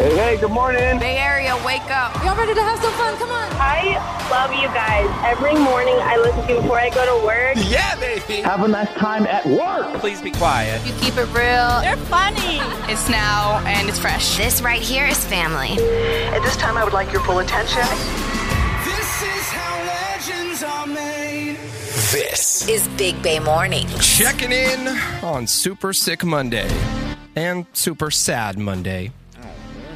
Hey, hey, good morning. Bay Area, wake up. Y'all ready to have some fun? Come on. I love you guys. Every morning I listen to you before I go to work. Yeah, baby. Have a nice time at work. Please be quiet. You keep it real. They're funny. It's now and it's fresh. This right here is family. At this time, I would like your full attention. This is how legends are made. This Is Big Bay Morning. checking in on Super Sick Monday and Super Sad Monday.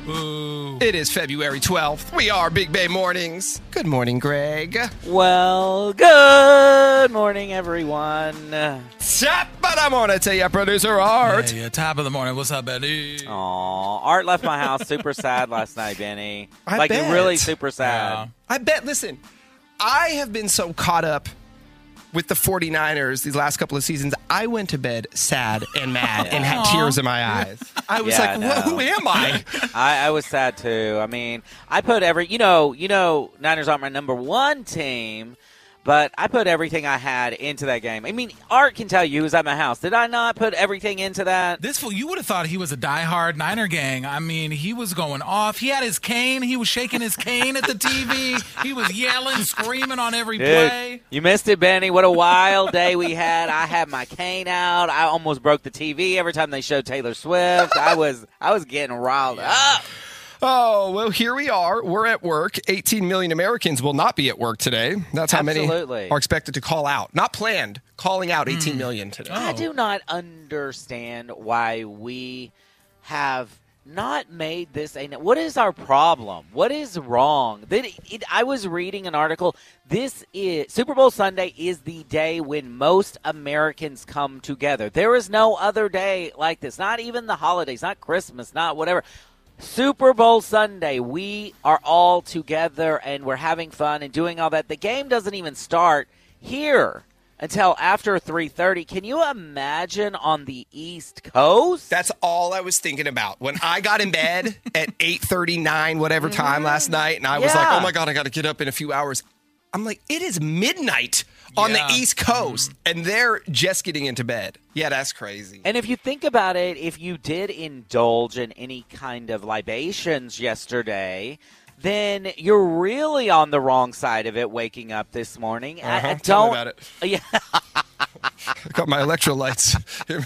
It is February 12th. We are Big Bay Mornings. Good morning, Greg. Well, good morning, everyone. Top but I'm on to tell you, producer Art. Hey, uh, top of the morning. What's up, Benny? Aw, Art left my house super sad last night, Benny. I like bet. really super sad. I bet, listen, I have been so caught up with the 49ers these last couple of seasons. I went to bed sad and mad and had tears in my eyes. I was Yeah, like, I who am I? I, I was sad too. I mean, I put every you know, you know, Niners aren't my number one team, but I put everything I had into that game. I mean, Art can tell you who was at my house. Did I not put everything into that? This fool, you would have thought he was a diehard Niner gang. I mean, he was going off. He had his cane. He was shaking his cane at the TV. He was yelling, screaming on every Dude, play. you missed it, Benny. What a wild day we had. I had my cane out. I almost broke the TV every time they showed Taylor Swift. I was I was getting riled up. Oh, well, here we are. We're at work. 18 million Americans will not be at work today. That's how Absolutely. many are expected to call out. Not planned, calling out Hmm. 18 million today. Oh. I do not understand why we have not made this a what is our problem what is wrong that it, i was reading an article this is super bowl sunday is the day when most americans come together there is no other day like this not even the holidays not christmas not whatever Super Bowl Sunday, we are all together and we're having fun and doing all that. The game doesn't even start here until after 3:30. Can you imagine on the East Coast? That's all I was thinking about when I got in bed at 8:39 whatever time last night and I was like, Mm-hmm. "Oh my god, I got to get up in a few hours." I'm like, "It is midnight on the East Coast mm. and they're just getting into bed." Yeah, that's crazy. And if you think about it, if you did indulge in any kind of libations yesterday, then you're really on the wrong side of it waking up this morning. I- I, Uh-huh. don't Tell me about it. Yeah. I got my electrolytes in,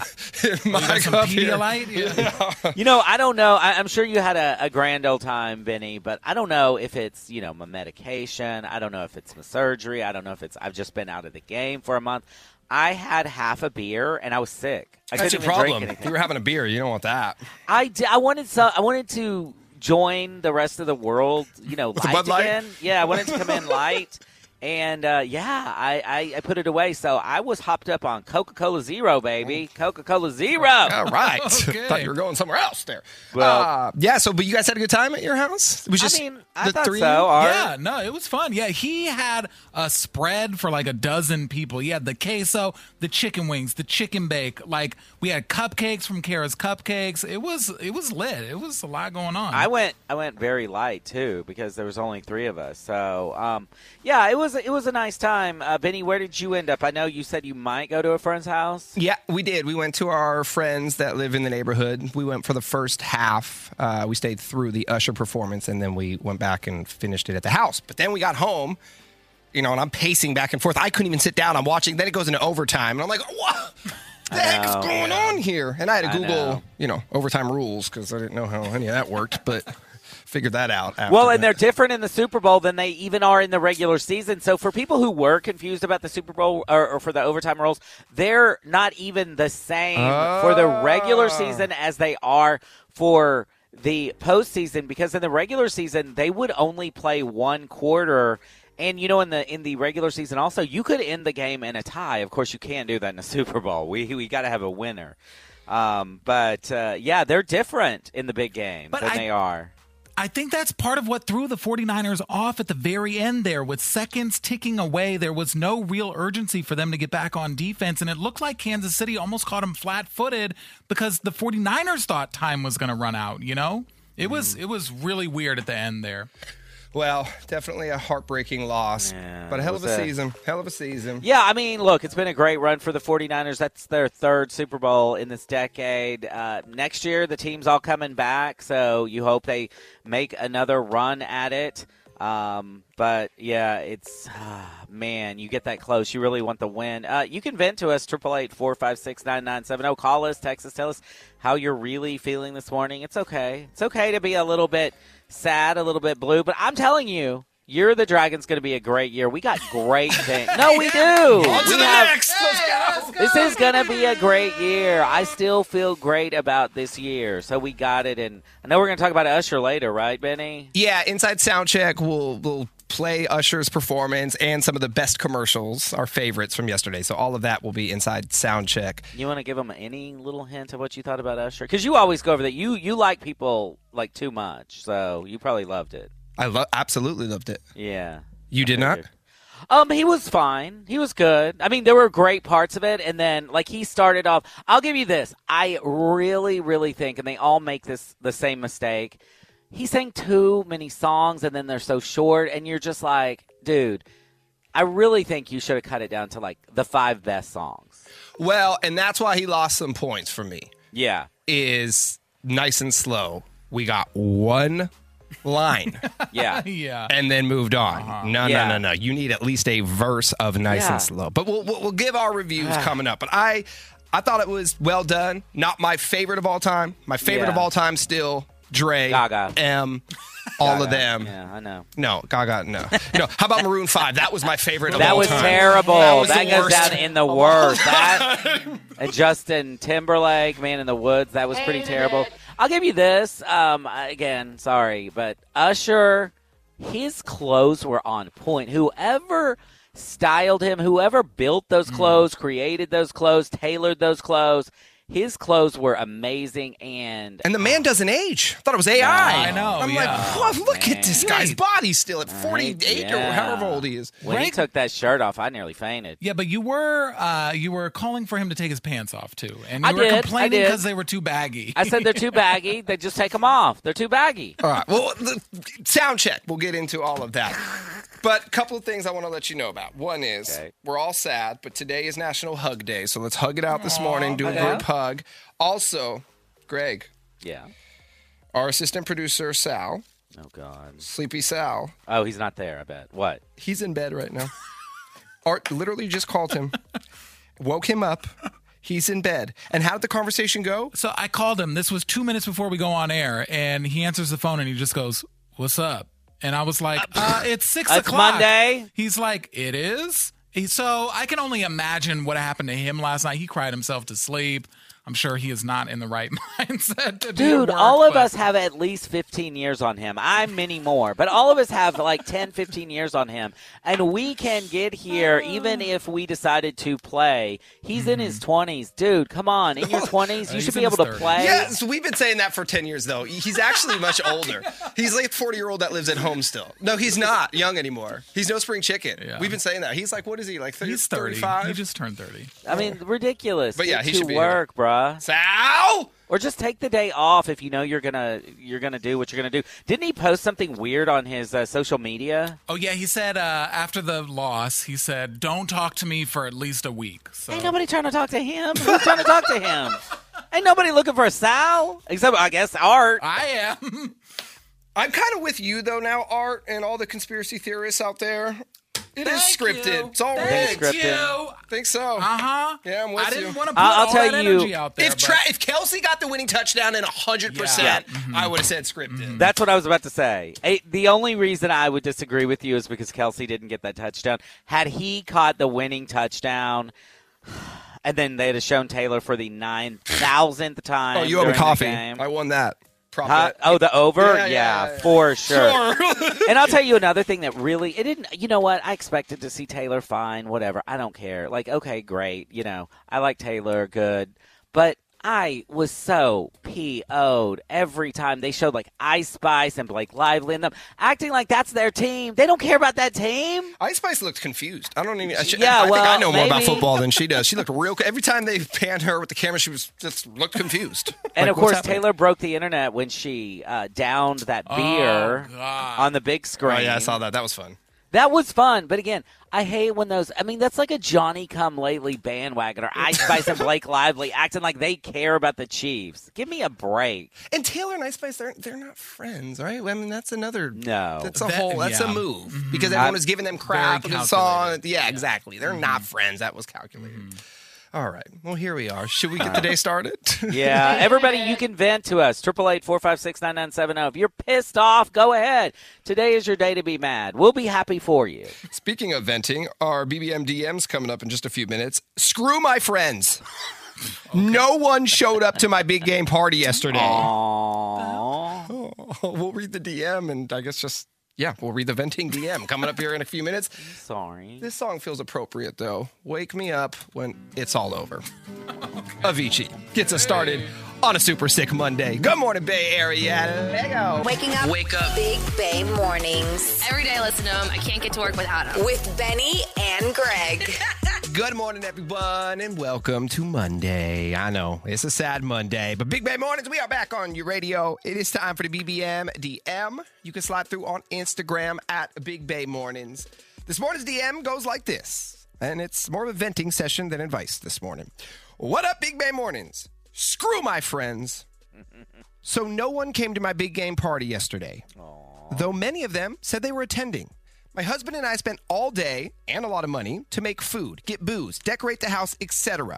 in my You cup here. Yeah. You know, I don't know. I, I'm sure you had a, a grand old time, Benny, but I don't know if it's, you know, my medication. I don't know if it's my surgery. I don't know if it's, I've just been out of the game for a month. I had half a beer and I was sick. I That's your couldn't even drink problem. You were having a beer. You don't want that. I, di- I wanted so, I wanted to join the rest of the world, you know, With a light Light? again. Yeah, I wanted to come in light. And uh, yeah, I, I, I put it away. So I was hopped up on Coca Cola Zero, baby. Coca Cola Zero. All right. Okay. Thought you were going somewhere else there. Well- Uh, yeah. So, but you guys had a good time at your house. It was just I mean, I the thought three. so. Art. Yeah, no, it was fun. Yeah, he had a spread for like a dozen people. He had the queso, the chicken wings, the chicken bake. Like we had cupcakes from Kara's Cupcakes. It was it was lit. It was a lot going on. I went I went very light too because there was only three of us. So um, yeah, it was it was a nice time. Uh, Benny, where did you end up? I know you said you might go to a friend's house. Yeah, we did. We went to our friends that live in the neighborhood. We went for the first half. Uh, we stayed through the Usher performance, and then we went back and finished it at the house. But then we got home, you know, and I'm pacing back and forth. I couldn't even sit down. I'm watching. Then it goes into overtime, and I'm like, what? The heck is going on here? And I had to I Google, know. you know, overtime rules because I didn't know how any of that worked, but figured that out. Well, and that. they're different in the Super Bowl than they even are in the regular season. So for people who were confused about the Super Bowl or, or for the overtime rules, they're not even the same for the regular season as they are for the postseason. Because in the regular season, they would only play one quarter. And you know, in the in the regular season, also you could end the game in a tie. Of course, you can't do that in the Super Bowl. We we got to have a winner. Um, but uh, yeah, they're different in the big game But than I- they are. I think that's part of what threw the 49ers off at the very end there. With seconds ticking away, there was no real urgency for them to get back on defense. And it looked like Kansas City almost caught them flat footed because the 49ers thought time was going to run out, you know? It was mm. it was really weird at the end there. Well, definitely a heartbreaking loss, Yeah, but a hell of a a- season. Hell of a season. Yeah, I mean, look, it's been a great run for the 49ers. That's their third Super Bowl in this decade. Uh, next year, the team's all coming back, so you hope they make another run at it. Um, but yeah, it's man, you get that close, you really want the win. Uh, you can vent to us triple eight four five six nine nine seven zero. Call us, text us, tell us how you're really feeling this morning. It's okay. It's okay to be a little bit sad, a little bit blue, but I'm telling you. You're the Dragons going to be a great year. We got great things. No, we do. On to we the have- next. Let's go. this is going to be a great year. I still feel great about this year. So we got it. And I know we're going to talk about Usher later, right, Benny? Yeah, inside sound check. We'll we'll play Usher's performance and some of the best commercials, our favorites from yesterday. So all of that will be inside sound check. You want to give them any little hint of what you thought about Usher? Because you always go over that. You you like people like too much, so you probably loved it. I lo- absolutely loved it. Yeah. You did not? Um, he was fine. He was good. I mean, there were great parts of it, and then like he started off. I'll give you this. I really, really think, and they all make this the same mistake. He sang too many songs, and then they're so short, and you're just like, dude. I really think you should have cut it down to like the five best songs. Well, and that's why he lost some points for me. Yeah. Is nice and slow. We got one line Yeah. Yeah. and then moved on. Uh-huh. No, Yeah. no, no, no. You need at least a verse of nice Yeah. and slow. But we'll, we'll, we'll give our reviews ah. coming up. But I, I thought it was well done. Not my favorite of all time. My favorite Yeah. of all time still Dre, Gaga. M, all of them. Yeah, I know. No, Gaga, no, no. How about Maroon Five? That was my favorite of That all was time. terrible. That That, was the goes worst. down in the worst. That and Justin Timberlake, Man in the Woods, that was pretty terrible. I'll give you this. Um, again, sorry, but Usher, his clothes were on point. Whoever styled him, whoever built those clothes, created those clothes, tailored those clothes, his clothes were amazing. And And the man doesn't age. I thought it was AI. I know, I'm yeah. like, "Whoa, look Man. at this guy's body still at 48 or Yeah. however old he is. when he took that shirt off, I nearly fainted. Yeah, but you were uh, you were calling for him to take his pants off too, and you I were did, complaining because they were too baggy. I said they're too baggy. They just take them off. They're too baggy. All right. Well, the sound check. We'll get into all of that. But a couple of things I want to let you know about. One is Okay. we're all sad, but today is National Hug Day, so let's hug it out this morning. Do a okay. group hug. Also, Greg, Yeah. our assistant producer Sal, Oh God. Sleepy Sal, Oh, he's not there. I bet. What? he's in bed right now. Art literally just called him, woke him up. He's in bed. And how did the conversation go? So I called him. This was two minutes before we go on air, and he answers the phone and he just goes, "What's up?" And I was like, uh, "It's six It's o'clock." Monday. He's like, "It is." So I can only imagine what happened to him last night. He cried himself to sleep. I'm sure he is not in the right mindset to do Dude, work, all of but- us have at least 15 years on him. I'm many more, but all of us have like 10, 15 years on him. And we can get here even oh. if we decided to play. He's in his mm-hmm. 20s. Dude, come on. In your 20s, you should be able his to 30s. play. Yeah, so we've been saying that for 10 years, though. He's actually much older. He's like 40 year old that lives at home still. No, he's not young anymore. He's no spring chicken. Yeah. We've been saying that. He's like, what is he, like 30, He's 30. 35? He just turned 30. I mean, ridiculous. But yeah, Get he should be here. work, bruh. Sal! Or just take the day off if you know you're gonna you're gonna do what you're gonna do. Didn't he post something weird on his uh, social media? Oh yeah, he said uh, after the loss, he said, "Don't talk to me for at least a week." So Ain't nobody trying to talk to him. Who's trying to talk to him? Ain't nobody looking for a Sal except I guess Art. I am. I'm kind of with you, though, now, Art, and all the conspiracy theorists out there. It is Thank scripted. you. It's all Thank rigged. you. You. think so. Uh huh. Yeah, I'm with I didn't you. want to put I'll- I'll all tell that you- energy out there. if, but- Tra- if Kelce got the winning touchdown in 100%, Mm-hmm. I would have said scripted. That's what I was about to say. Eh, the only reason I would disagree with you is because Kelce didn't get that touchdown. Had he caught the winning touchdown, and then they'd have shown Taylor for the nine thousandth time. Oh, you owe me coffee. I won that. Huh? Oh, the over? Yeah, Yeah, yeah, yeah. for sure. Sure. and I'll tell you another thing that really it didn't. You know what? I expected to see Taylor fine, whatever. I don't care. Like, okay, great. You know, I like Taylor, good. But I was so PO'd every time they showed like Ice Spice and Blake Lively and them acting like that's their team. They don't care about that team. Ice Spice looked confused. I don't even. I, should- Yeah, I think I well, know more about football than she does. She looked real. Every time they panned her with the camera, she was just looked confused. And Like, of course? Taylor broke the internet when she uh, downed that Oh, beer God. on the big screen. Oh yeah, I saw that. That was fun. That was fun, but again, I hate when those. I mean, that's like a Johnny Come Lately bandwagon or Ice Spice and Blake Lively acting like they care about the Chiefs. Give me a break. And Taylor and Ice Spice, they're they're not friends, right? I mean, that's another. No. That's a That- whole. That's yeah. a move Mhm. because everyone was giving them crap and the song. calculated. Yeah, exactly. They're not friends. That was calculated. All right. Well, here we are. Should we get the uh, day started? Yeah, everybody, you can vent to us. Triple eight four five six nine nine seven zero. If you're pissed off, go ahead. Today is your day to be mad. We'll be happy for you. Speaking of venting, our BBM DM's coming up in just a few minutes. Screw my friends. No one showed up to my big game party yesterday. Aww. we'll read the DM and I guess just yeah, we'll read the venting DM coming up here in a few minutes. Sorry. This song feels appropriate though. Wake me up when it's all over. Avicii gets us started on a super sick Monday. Good morning, Bay Area. Lego. Waking up. Wake up. Big Bay mornings Every day I listen to them. I can't get to work without them. with Benny and Greg. Good morning, everyone, and welcome to Monday. I know it's a sad Monday, but Big Bay Mornings, we are back on your radio. It is time for the BBM DM. You can slide through on Instagram at Big Bay Mornings. This morning's DM goes like this, and it's more of a venting session than advice this morning. What up, Big Bay Mornings? Screw my friends. So no one came to my big game party yesterday, though many of them said they were attending. My husband and I spent all day and a lot of money to make food, get booze, decorate the house, etc.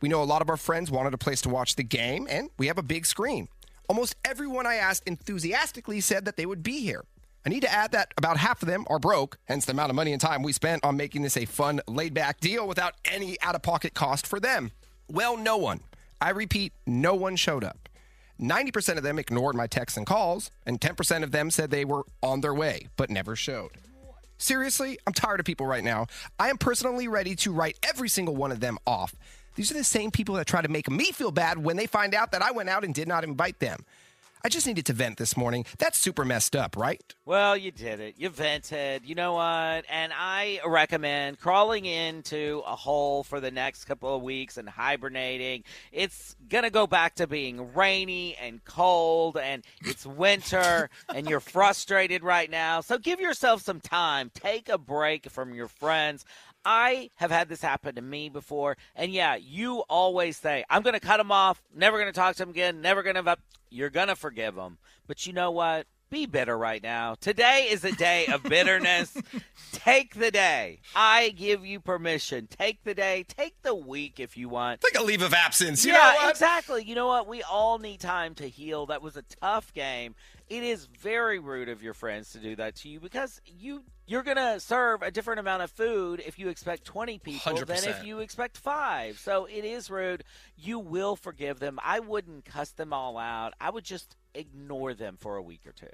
We know a lot of our friends wanted a place to watch the game, and we have a big screen. Almost everyone I asked enthusiastically said that they would be here. I need to add that about half of them are broke, hence the amount of money and time we spent on making this a fun, laid back deal without any out of pocket cost for them. Well, no one. I repeat, no one showed up. 90% of them ignored my texts and calls, and 10% of them said they were on their way, but never showed. Seriously, I'm tired of people right now. I am personally ready to write every single one of them off. These are the same people that try to make me feel bad when they find out that I went out and did not invite them. I just needed to vent this morning. That's super messed up, right? Well, you did it. You vented. You know what? And I recommend crawling into a hole for the next couple of weeks and hibernating. It's going to go back to being rainy and cold, and it's winter, and you're frustrated right now. So give yourself some time. Take a break from your friends. I have had this happen to me before, and yeah, you always say, I'm going to cut them off, never going to talk to them again, never going to. You're going to forgive them. But you know what? Be bitter right now. Today is a day of bitterness. take the day. I give you permission. Take the day. Take the week if you want. Take a leave of absence. You yeah, know what? exactly. You know what? We all need time to heal. That was a tough game. It is very rude of your friends to do that to you because you you're gonna serve a different amount of food if you expect 20 people than if you expect five. So it is rude. You will forgive them. I wouldn't cuss them all out. I would just ignore them for a week or two.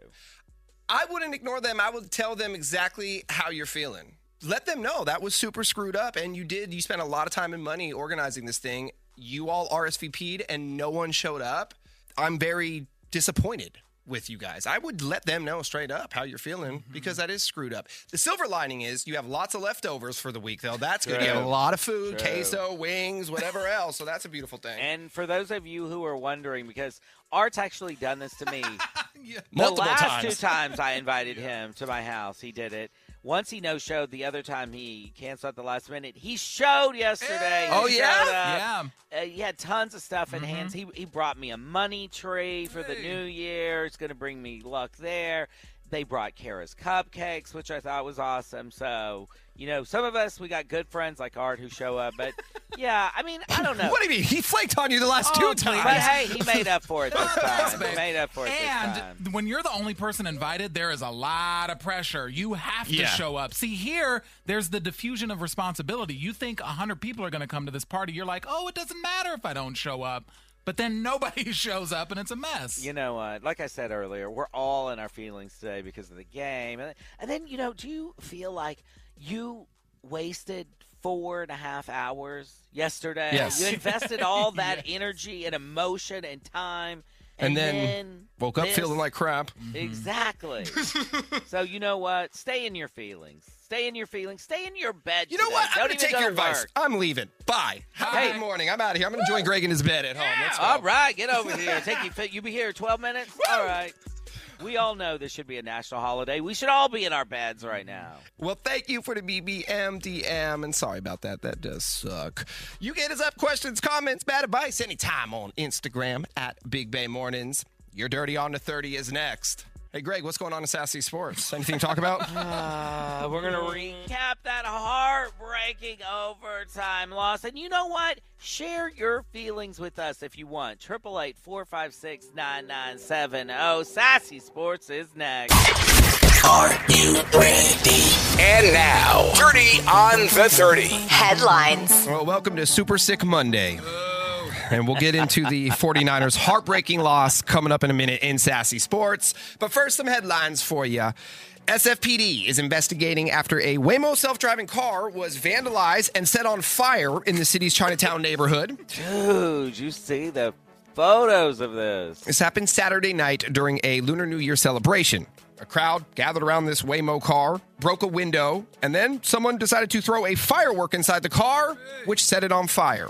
I wouldn't ignore them. I would tell them exactly how you're feeling. Let them know that was super screwed up, and you did. You spent a lot of time and money organizing this thing. You all RSVP'd, and no one showed up. I'm very disappointed with you guys. I would let them know straight up how you're feeling mm-hmm. because that is screwed up. The silver lining is you have lots of leftovers for the week, though. That's good. You have a lot of food, True. queso, wings, whatever else. So that's a beautiful thing. And for those of you who are wondering, because Art's actually done this to me. Multiple the last times. two times I invited him to my house, he did it. Once he no showed. The other time he canceled at the last minute. He showed yesterday. He Oh, yeah? Yeah. Uh, he had tons of stuff in hands. He he brought me a money tree for the new year. It's going to bring me luck there. They brought Kara's cupcakes, which I thought was awesome. So you know, some of us we got good friends like Art who show up, but yeah, I mean, I don't know. What do you mean? He flaked on you the last Oh, two times. But hey, he made up for it this time. He made up for it this time. And when you're the only person invited, there is a lot of pressure. You have to Yeah. show up. See, here, there's the diffusion of responsibility. You think 100 people are going to come to this party. You're like, oh, it doesn't matter if I don't show up. But then nobody shows up and it's a mess. You know what? Like I said earlier, we're all in our feelings today because of the game. And, and then, you know, do you feel like you wasted four and a half hours yesterday. Yes. You invested all that energy and emotion and time. And And, then Woke up this- feeling like crap. Mm-hmm. Exactly. so you know what? Stay in your feelings. Stay in your feelings. Stay in your bed. You know today. what? I'm Don't gonna take go your advice. work. I'm leaving. Bye. Have a Hey. good morning. I'm out of here. I'm going to join Greg in his bed at home. Let's go. All right, get over here. Take you. You'll be here 12 minutes. All right. We all know this should be a national holiday. We should all be in our beds right now. Well, thank you for the BBMDM, and sorry about that. That does suck. You get us up questions, comments, bad advice anytime on Instagram at Big Bay Mornings. Your Dirty on the 30 is next. Hey, Greg, what's going on in Sassy Sports? Anything to talk about? Uh, we're going to recap that heartbreaking overtime loss. And you know what? Share your feelings with us if you want. 888 456 9970. Sassy Sports is next. Are you ready? And now, Dirty on the 30. Headlines. well, welcome to Super Sick Monday. And we'll get into the 49ers' heartbreaking loss coming up in a minute in Sassy Sports. But first, some headlines for you. SFPD is investigating after a Waymo self driving car was vandalized and set on fire in the city's Chinatown neighborhood. Dude, you see the photos of this. This happened Saturday night during a Lunar New Year celebration. A crowd gathered around this Waymo car, broke a window, and then someone decided to throw a firework inside the car, which set it on fire.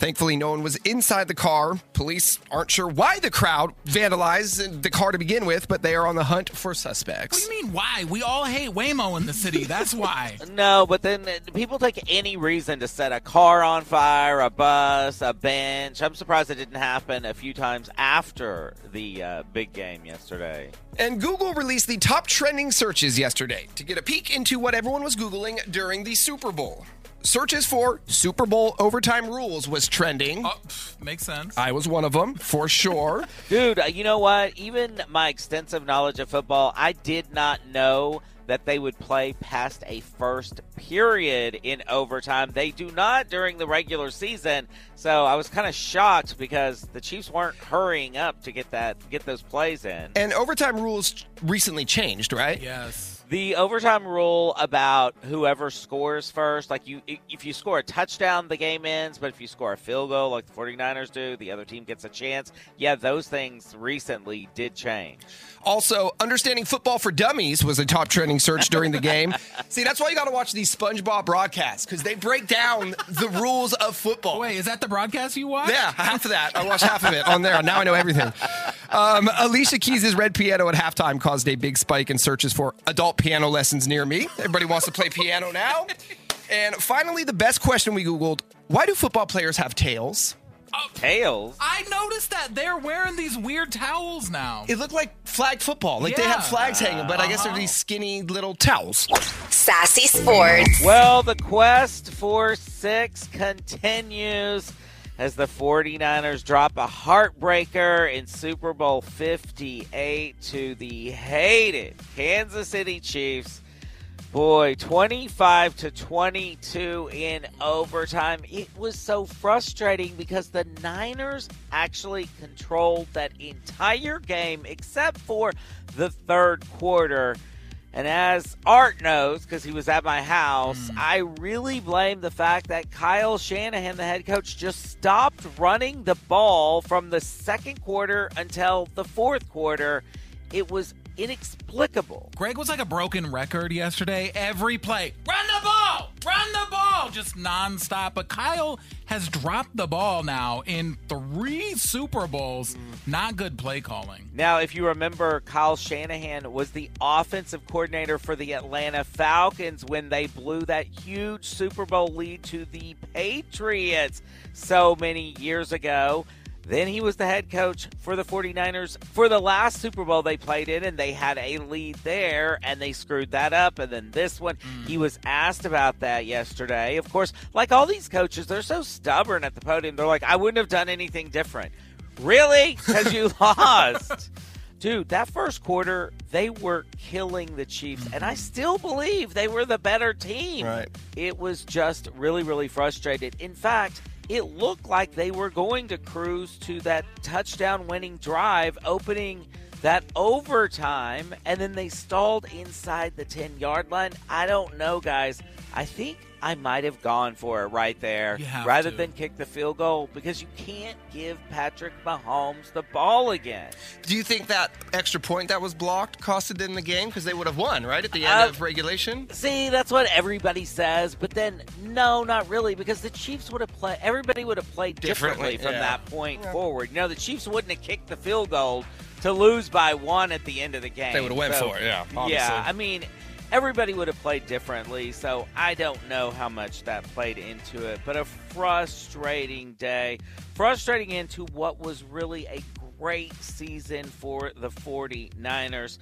Thankfully, no one was inside the car. Police aren't sure why the crowd vandalized the car to begin with, but they are on the hunt for suspects. What do you mean, why? We all hate Waymo in the city. That's why. No, but then uh, people take any reason to set a car on fire, a bus, a bench. I'm surprised it didn't happen a few times after the uh, big game yesterday. And Google released the top trending searches yesterday to get a peek into what everyone was Googling during the Super Bowl. Searches for Super Bowl overtime rules was trending. Oh, pff, makes sense. I was one of them, for sure. Dude, uh, you know what? Even my extensive knowledge of football, I did not know that they would play past a first period in overtime. They do not during the regular season. So I was kind of shocked because the Chiefs weren't hurrying up to get that get those plays in. And overtime rules recently changed, right? yes. The overtime rule about whoever scores first, like you if you score a touchdown, the game ends, but if you score a field goal like the 49ers do, the other team gets a chance. Yeah, those things recently did change. Also, understanding football for dummies was a top trending search during the game. See, that's why you got to watch these SpongeBob broadcasts because they break down the rules of football. Wait, is that the broadcast you watch Yeah, half of that. I watched half of it on there. Now I know everything. Um, Alicia Keys' Red Piano at halftime caused a big spike in searches for adult piano lessons near me. Everybody wants to play piano now. And finally, the best question we Googled why do football players have tails? Oh, tails. I noticed that they're wearing these weird towels now. It looked like flag football. Like they Yeah. have flags hanging, but I guess they're these uh-huh. skinny little towels. Sassy Sports. Well, the quest for six continues as the 49ers drop a heartbreaker in Super Bowl 58 to the hated Kansas City Chiefs. Boy, 25 to 22 in overtime. It was so frustrating because the Niners actually controlled that entire game except for the third quarter. And as Art knows, because he was at my house, hmm. I really blame the fact that Kyle Shanahan, the head coach, just stopped running the ball from the second quarter until the fourth quarter. It was inexplicable. Greg was like a broken record yesterday. Every play, run the ball, run the ball, just nonstop. But Kyle has dropped the ball now in three Super Bowls. Not good play calling. Now, if you remember, Kyle Shanahan was the offensive coordinator for the Atlanta Falcons when they blew that huge Super Bowl lead to the Patriots so many years ago. Then he was the head coach for the 49ers for the last Super Bowl they played in, and they had a lead there, and they screwed that up. And then this one, mm. he was asked about that yesterday. Of course, like all these coaches, they're so stubborn at the podium. They're like, I wouldn't have done anything different. Really? Because you lost. Dude, that first quarter, they were killing the Chiefs, and I mm-hmm. still believe they were the better team. Right. It was just really, really frustrated. In fact, it looked like they were going to cruise to that touchdown winning drive, opening that overtime, and then they stalled inside the 10 yard line. I don't know, guys. I think I might have gone for it right there rather to. than kick the field goal because you can't give Patrick Mahomes the ball again. Do you think that extra point that was blocked costed them the game because they would have won right at the end Uh, of regulation? See, that's what everybody says, but then no, not really, because the Chiefs would have played. Everybody would have played differently, Differently, from yeah. that point forward. You know, the Chiefs wouldn't have kicked the field goal to lose by one at the end of the game. They would've went So, for it, yeah, obviously. Yeah, I mean, everybody would have played differently, so I don't know how much that played into it. But a frustrating day, frustrating into what was really a great season for the 49ers.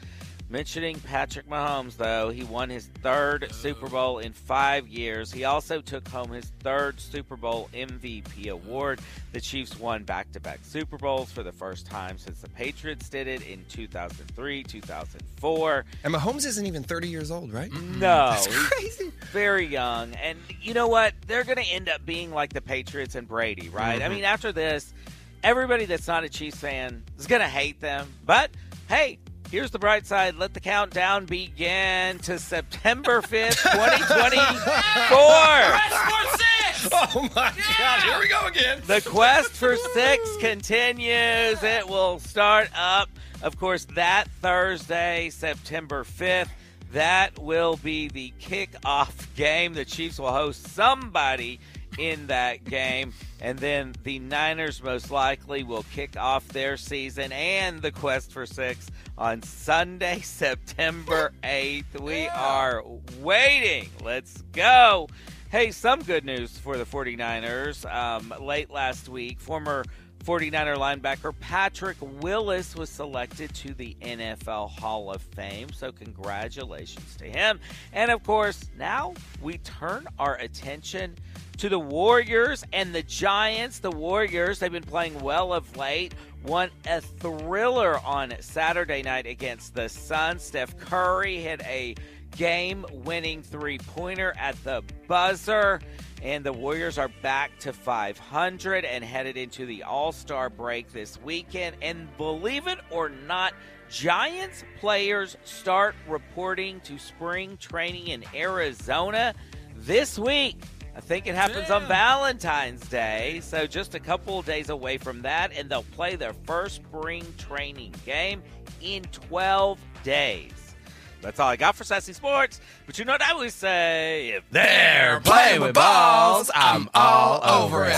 Mentioning Patrick Mahomes, though, he won his third Super Bowl in five years. He also took home his third Super Bowl MVP award. The Chiefs won back to back Super Bowls for the first time since the Patriots did it in 2003, 2004. And Mahomes isn't even 30 years old, right? Mm. Mm. No, That's crazy. very young. And you know what? They're going to end up being like the Patriots and Brady, right? I mm-hmm. mean, after this, everybody that's not a Chiefs fan is going to hate them. But hey, here's the bright side. Let the countdown begin to September 5th, 2024. Oh my God! Here we go again. The quest for six continues. It will start up, of course, that Thursday, September 5th. That will be the kickoff game. The Chiefs will host somebody in that game. And then the Niners most likely will kick off their season and the quest for six on Sunday, September 8th. We are waiting. Let's go. Hey, some good news for the 49ers. Um, late last week, former 49er linebacker Patrick Willis was selected to the NFL Hall of Fame. So, congratulations to him. And of course, now we turn our attention to the Warriors and the Giants. The Warriors, they've been playing well of late. Won a thriller on Saturday night against the Suns. Steph Curry hit a game winning three pointer at the buzzer. And the Warriors are back to 500 and headed into the All Star break this weekend. And believe it or not, Giants players start reporting to spring training in Arizona this week. I think it happens on Valentine's Day, so just a couple of days away from that, and they'll play their first spring training game in 12 days. That's all I got for Sassy Sports. But you know what I always say? If They're playing with balls, I'm all over it.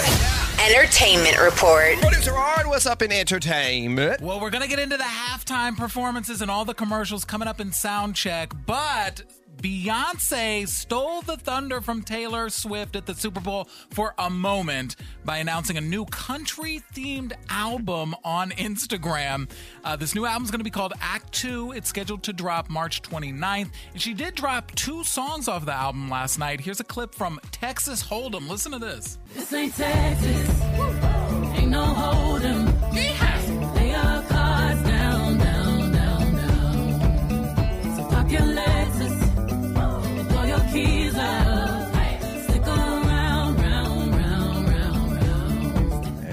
Entertainment Report. Producer Art, what's up in entertainment? Well, we're going to get into the halftime performances and all the commercials coming up in sound check, but Beyonce stole the thunder from Taylor Swift at the Super Bowl for a moment by announcing a new country themed album on Instagram. Uh, this new album is going to be called Act Two. It's scheduled to drop March 29th. And she did drop two songs off the album last night. Here's a clip from Texas Hold'em. Listen to this. This ain't Texas. Ain't no hold'em. Lay your cards down, down, down, down. So park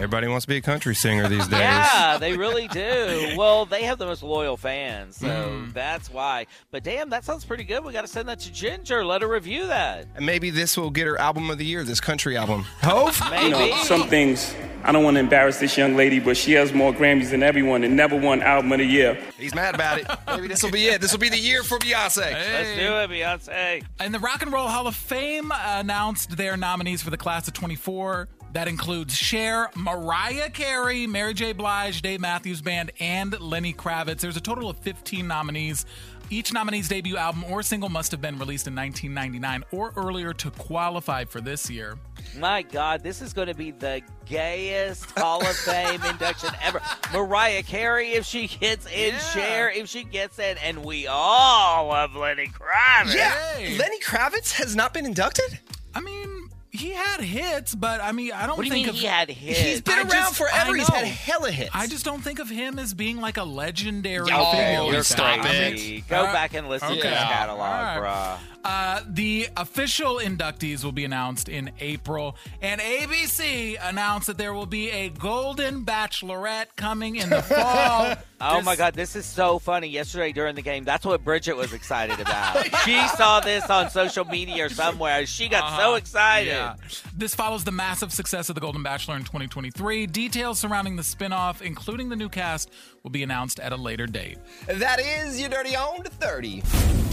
Everybody wants to be a country singer these days. Yeah, they really do. Well, they have the most loyal fans, so Mm. that's why. But damn, that sounds pretty good. We got to send that to Ginger. Let her review that. And maybe this will get her album of the year, this country album. Hope? Maybe. You know, some things, I don't want to embarrass this young lady, but she has more Grammys than everyone and never won Album of the Year. He's mad about it. Maybe this will be it. This will be the year for Beyonce. Let's do it, Beyonce. And the Rock and Roll Hall of Fame announced their nominees for the class of 24. That includes Cher, Mariah Carey, Mary J. Blige, Dave Matthews Band, and Lenny Kravitz. There's a total of 15 nominees. Each nominee's debut album or single must have been released in 1999 or earlier to qualify for this year. My God, this is going to be the gayest Hall of Fame induction ever. Mariah Carey, if she gets in, Yeah. Cher, if she gets in, and we all love Lenny Kravitz. Yeah. Hey. Lenny Kravitz has not been inducted? I mean, he had hits, but I mean, I don't What do you think mean of he had hits? He's been I around just- forever. He's had know. hella hits. I just don't think of him as being like a legendary Yeah, figure. oh, like you're that. stop I it. mean, Go uh, back and listen to okay. his catalog, All bruh. Uh, the official inductees will be announced in April, and ABC announced that there will be a Golden Bachelorette coming in the fall. Oh my God, this is so funny. Yesterday during the game, that's what Bridget was excited about. she saw this on social media or somewhere. She got so Uh-huh. excited. Yeah. This follows the massive success of The Golden Bachelor in 2023. Details surrounding the spinoff, including the new cast, will be announced at a later date. That is your dirty on to 30.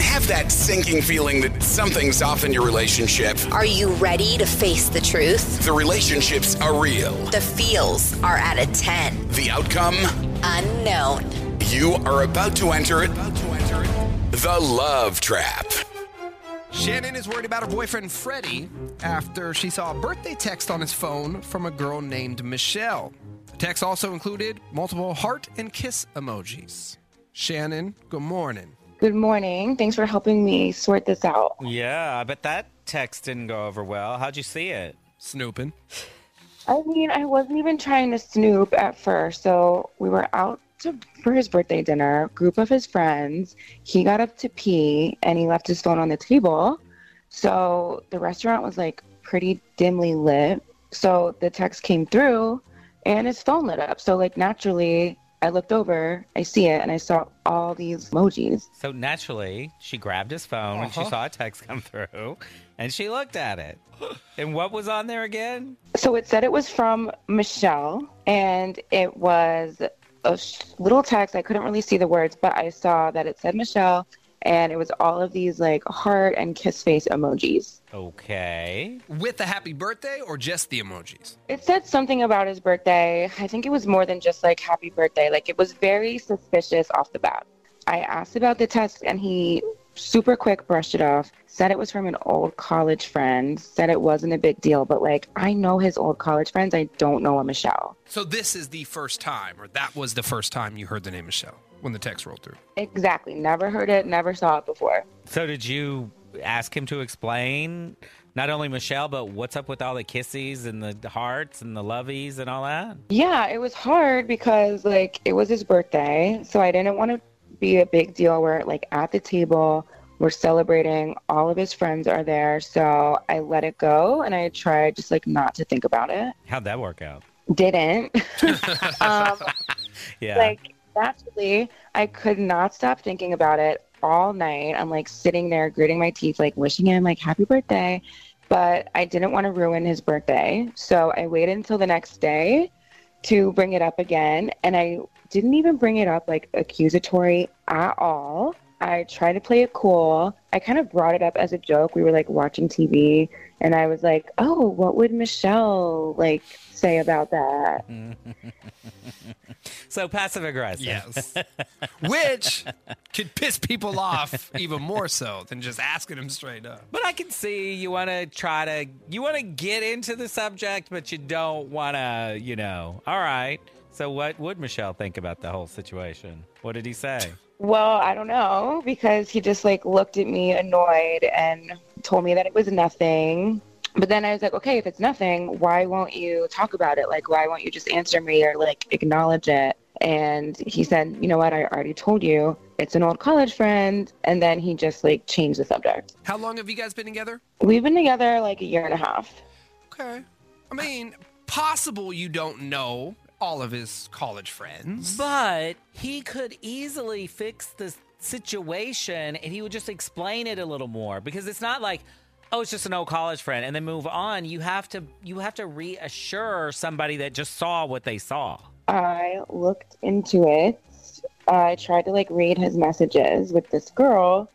Have that sinking feeling that something's off in your relationship. Are you ready to face the truth? The relationships are real. The feels are at a 10. The outcome? Unknown. You are about to enter it. The Love Trap. Shannon is worried about her boyfriend Freddie after she saw a birthday text on his phone from a girl named Michelle. The text also included multiple heart and kiss emojis. Shannon, good morning. Good morning. Thanks for helping me sort this out. Yeah, I bet that text didn't go over well. How'd you see it? Snooping. I mean, I wasn't even trying to snoop at first. So we were out to, for his birthday dinner, group of his friends. He got up to pee and he left his phone on the table. So the restaurant was like pretty dimly lit. So the text came through and his phone lit up. So, like, naturally, I looked over, I see it, and I saw all these emojis. So naturally, she grabbed his phone when she Uh-huh. saw a text come through, and she looked at it. And what was on there again? So it said it was from Michelle, and it was a little text. I couldn't really see the words, but I saw that it said Michelle, and it was all of these like heart and kiss face emojis. Okay. With the happy birthday or just the emojis? It said something about his birthday. I think it was more than just like happy birthday. Like it was very suspicious off the bat. I asked about the test and he super quick brushed it off. Said it was from an old college friend. Said it wasn't a big deal, but like I know his old college friends. I don't know a Michelle. So this is the first time, or that was the first time you heard the name Michelle when the text rolled through. Exactly. Never heard it. Never saw it before. So did you ask him to explain not only Michelle, but what's up with all the kisses and the hearts and the lovies and all that? Yeah, it was hard because like it was his birthday, so I didn't want to be a big deal where like at the table we're celebrating, all of his friends are there, so I let it go and I tried just like not to think about it. How'd that work out? Didn't. um, Yeah. like naturally, I could not stop thinking about it all night. I'm like sitting there gritting my teeth, like wishing him like happy birthday. But I didn't want to ruin his birthday. So I waited until the next day to bring it up again. And I didn't even bring it up like accusatory at all. I tried to play it cool. I kind of brought it up as a joke. We were like watching TV and I was like, "Oh, what would Michelle like say about that?" so passive aggressive. Yes. Which could piss people off even more so than just asking them straight up. But I can see you want to try to you want to get into the subject, but you don't want to, you know. All right. So what would Michelle think about the whole situation? What did he say? Well, I don't know because he just like looked at me annoyed and told me that it was nothing. But then I was like, okay, if it's nothing, why won't you talk about it? Like, why won't you just answer me or like acknowledge it? And he said, you know what? I already told you it's an old college friend. And then he just like changed the subject. How long have you guys been together? We've been together like a year and a half. Okay. I mean, possible you don't know all of his college friends. But he could easily fix the situation and he would just explain it a little more because it's not like oh it's just an old college friend and then move on you have to you have to reassure somebody that just saw what they saw I looked into it. I tried to like read his messages with this girl,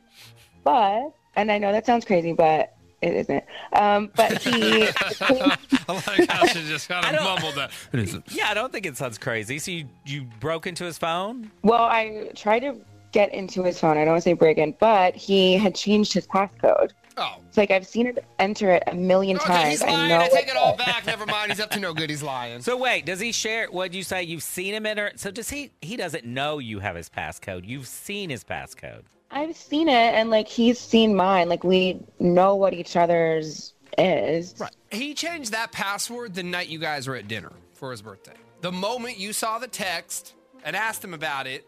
but and I know that sounds crazy, but it isn't. Um, but he I like how she just kind of mumbled that. It isn't. yeah i don't think it sounds crazy so you you broke into his phone well, I tried to get into his phone. I don't want to say break in, but he had changed his passcode. Oh. It's like I've seen it enter it a million Okay, times. he's I lying. know I take it. it all back. Never mind. He's up to no good. He's lying. so wait does he share what you say you've seen him enter so does he he doesn't know you have his passcode you've seen his passcode I've seen it, and like he's seen mine. Like we know what each other's is. Right. He changed that password the night you guys were at dinner for his birthday. The moment you saw the text and asked him about it,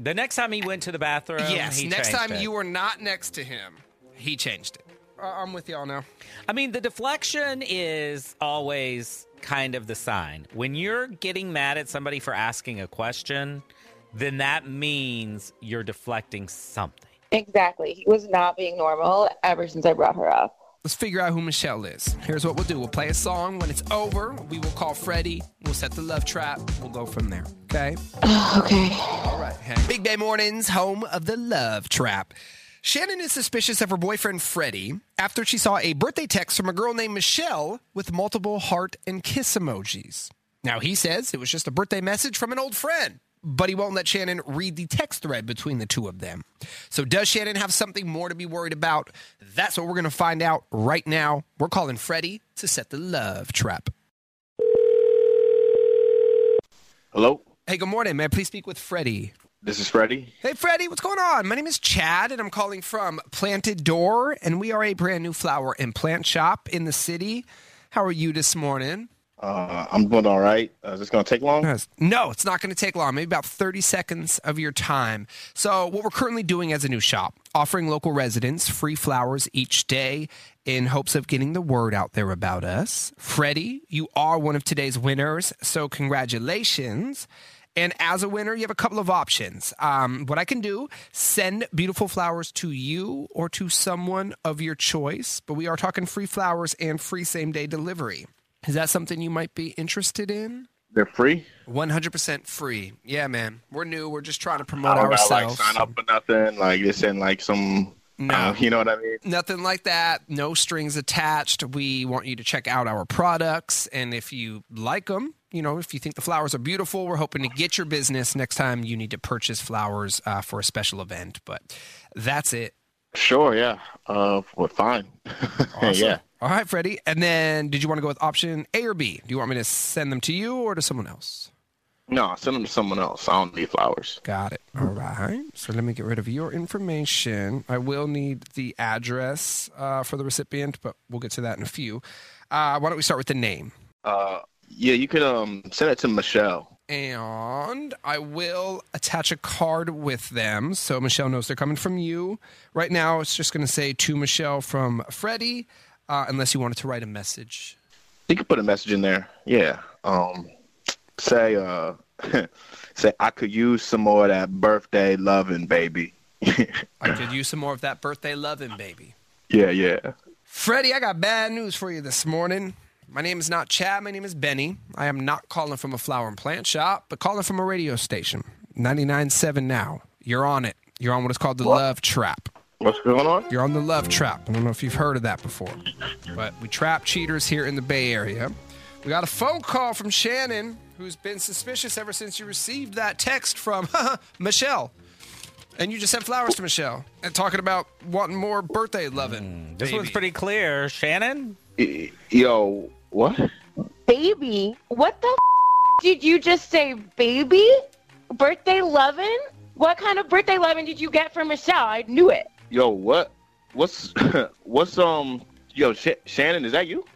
The next time he went to the bathroom, yes, he next time it. you were not next to him, he changed it. I'm with y'all now. I mean, the deflection is always kind of the sign. When you're getting mad at somebody for asking a question, then that means you're deflecting something. Exactly. He was not being normal ever since I brought her up. Let's figure out who Michelle is. Here's what we'll do we'll play a song. When it's over, we will call Freddie. We'll set the love trap. We'll go from there. Okay? okay. All right. Hey. Big Bay Mornings, home of the love trap. Shannon is suspicious of her boyfriend Freddie after she saw a birthday text from a girl named Michelle with multiple heart and kiss emojis. Now, he says it was just a birthday message from an old friend, but he won't let Shannon read the text thread between the two of them. So, does Shannon have something more to be worried about? That's what we're going to find out right now. We're calling Freddie to set the love trap. Hello, Hey, good morning. May I please speak with Freddie? This is Freddie. Hey, Freddie, what's going on? My name is Chad, and I'm calling from Planted Door, and we are a brand new flower and plant shop in the city. How are you this morning? Uh, I'm doing all right. Uh, is this going to take long? No, it's not going to take long, maybe about 30 seconds of your time. So, what we're currently doing as a new shop, offering local residents free flowers each day in hopes of getting the word out there about us. Freddie, you are one of today's winners, so congratulations. And as a winner, you have a couple of options. Um, what I can do, send beautiful flowers to you or to someone of your choice, but we are talking free flowers and free same day delivery. Is that something you might be interested in? They're free. 100% free. Yeah, man. We're new. We're just trying to promote I don't gotta, like ourselves. sign up for nothing. Like this and like some. No. uh, you know what I mean. Nothing like that. No strings attached. We want you to check out our products. And if you like them, you know, if you think the flowers are beautiful, we're hoping to get your business next time you need to purchase flowers uh, for a special event. But that's it. Sure. Yeah. Uh. Well, fine. yeah. All right, Freddie. And then did you want to go with option A or B? Do you want me to send them to you or to someone else? No, send them to someone else. I don't need flowers. Got it. All right. So let me get rid of your information. I will need the address uh, for the recipient, but we'll get to that in a few. Uh, why don't we start with the name? Uh. Yeah. You can um send it to Michelle. And I will attach a card with them so Michelle knows they're coming from you. Right now, it's just going to say to Michelle from Freddie, uh, unless you wanted to write a message. You could put a message in there. Yeah. Um. Say uh. say I could use some more of that birthday loving, baby. I could use some more of that birthday loving, baby. Yeah. Yeah. Freddie, I got bad news for you this morning. My name is not Chad. My name is Benny. I am not calling from a flower and plant shop, but calling from a radio station. 99.7 now. You're on it. You're on what is called the Love Trap. What's going on? You're on the Love Trap. I don't know if you've heard of that before, but we trap cheaters here in the Bay Area. We got a phone call from Shannon, who's been suspicious ever since you received that text from Michelle. And you just sent flowers to Michelle and talking about wanting more birthday loving. Mm, this one's pretty clear. Shannon? Yo. What? Baby, what the f- did you just say, baby? Birthday lovin'? What kind of birthday lovin' did you get from Michelle? I knew it. Yo. What? What's what's um? Yo, Sh- Shannon, is that you?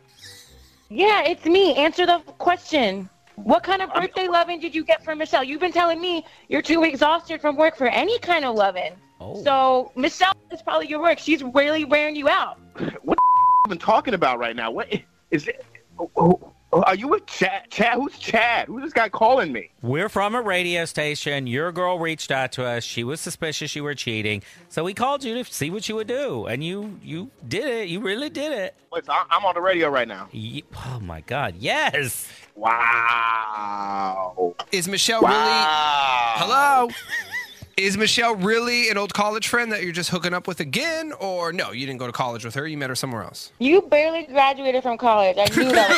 Yeah, it's me. Answer the question. What kind of birthday loving did you get from Michelle? You've been telling me you're too exhausted from work for any kind of loving. Oh. So Michelle is probably your work. She's really wearing you out. What the even talking about right now? What is it? Oh, oh, oh, Are you with Chad? Chad? Who's Chad? Who's this guy calling me? We're from a radio station. Your girl reached out to us. She was suspicious you were cheating. So we called you to see what you would do. And you you did it. You really did it. Wait, so I- I'm on the radio right now. Ye- Oh my god. Yes. Wow. Is Michelle Wow. really? Hello. Is Michelle really an old college friend that you're just hooking up with again, or no? You didn't go to college with her. You met her somewhere else. You barely graduated from college. I knew that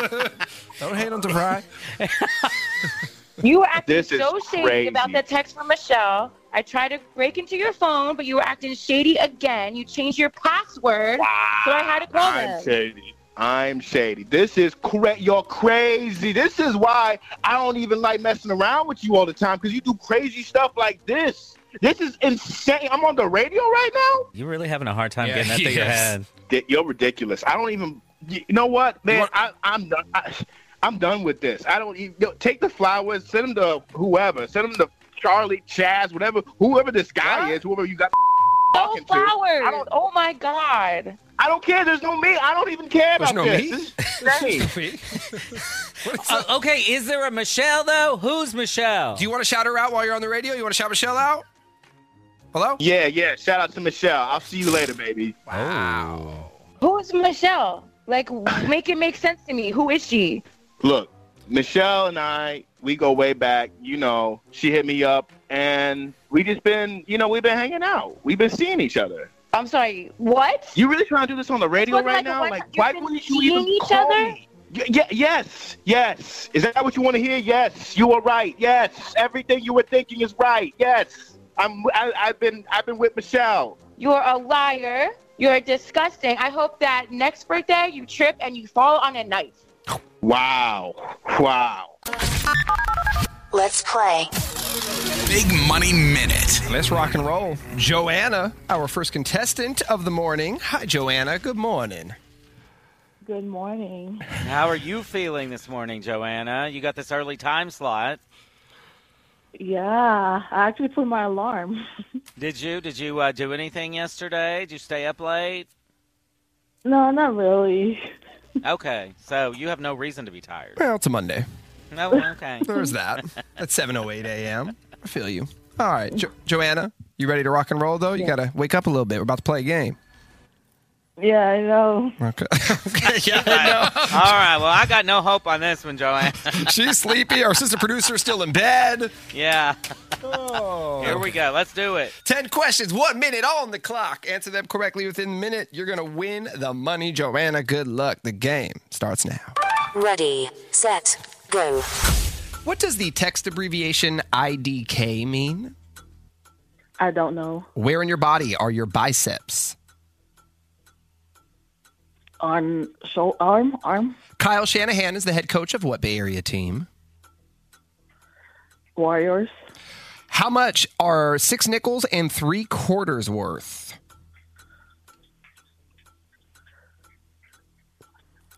was a lie. Don't hate on DeVry. You were acting This is so shady crazy. about that text from Michelle. I tried to break into your phone, but you were acting shady again. You changed your password, so I had to call I'm them. shady. I'm shady. This is cra- You're crazy. This is why I don't even like messing around with you all the time because you do crazy stuff like this. This is insane. I'm on the radio right now. You're really having a hard time Yeah, getting that through your yes. head. You're ridiculous. I don't even. You know what, man? I, I'm done. I, I'm done with this. I don't even yo, take the flowers. Send them to whoever. Send them to Charlie, Chaz, whatever, whoever this guy is, whoever you got No talking to. flowers. Oh my god. I don't care. There's no me. I don't even care There's about no this. me? This is. Uh, okay, is there a Michelle though? Who's Michelle? Do you want to shout her out while you're on the radio? You want to shout Michelle out? Hello? Yeah, yeah. Shout out to Michelle. I'll see you later, baby. Wow. Who's Michelle? Like, make it make sense to me. Who is she? Look, Michelle and I, we go way back. You know, she hit me up, and we just been, you know, we've been hanging out. We've been seeing each other. I'm sorry. What? You really trying to do this on the radio right like now? one- Like, why been wouldn't you seeing even each call other? me? Y- yeah, yes, yes. Is that what you want to hear? Yes, you are right. Yes, everything you were thinking is right. Yes, I'm. I, I've been. I've been with Michelle. You're a liar. You're disgusting. I hope that next birthday you trip and you fall on a knife. Wow, wow. Let's play. Big Money Minute. Let's rock and roll. Joanna, our first contestant of the morning. Hi, Joanna. Good morning. Good morning. How are you feeling this morning, Joanna? You got this early time slot. Yeah, I actually put my alarm. Did you? Did you uh, do anything yesterday? Did you stay up late? no, not really. Okay, so you have no reason to be tired. Well, it's a Monday. No, okay. There's that. At 7.08 a.m. I feel you. All right, jo- Joanna, you ready to rock and roll, though? You got to wake up a little bit. We're about to play a game. Yeah, I know. Okay. okay yeah, I know. All right. Well, I got no hope on this one, Joanna. She's sleepy. Our assistant producer's still in bed. yeah. Oh. Here we go. Let's do it. 10 questions, one minute on the clock. Answer them correctly within a minute. You're going to win the money. Joanna, good luck. The game starts now. Ready, set, go. What does the text abbreviation IDK mean? I don't know. Where in your body are your biceps? On show arm, arm, Kyle Shanahan is the head coach of what Bay Area team? Warriors, How much are six nickels and three quarters worth?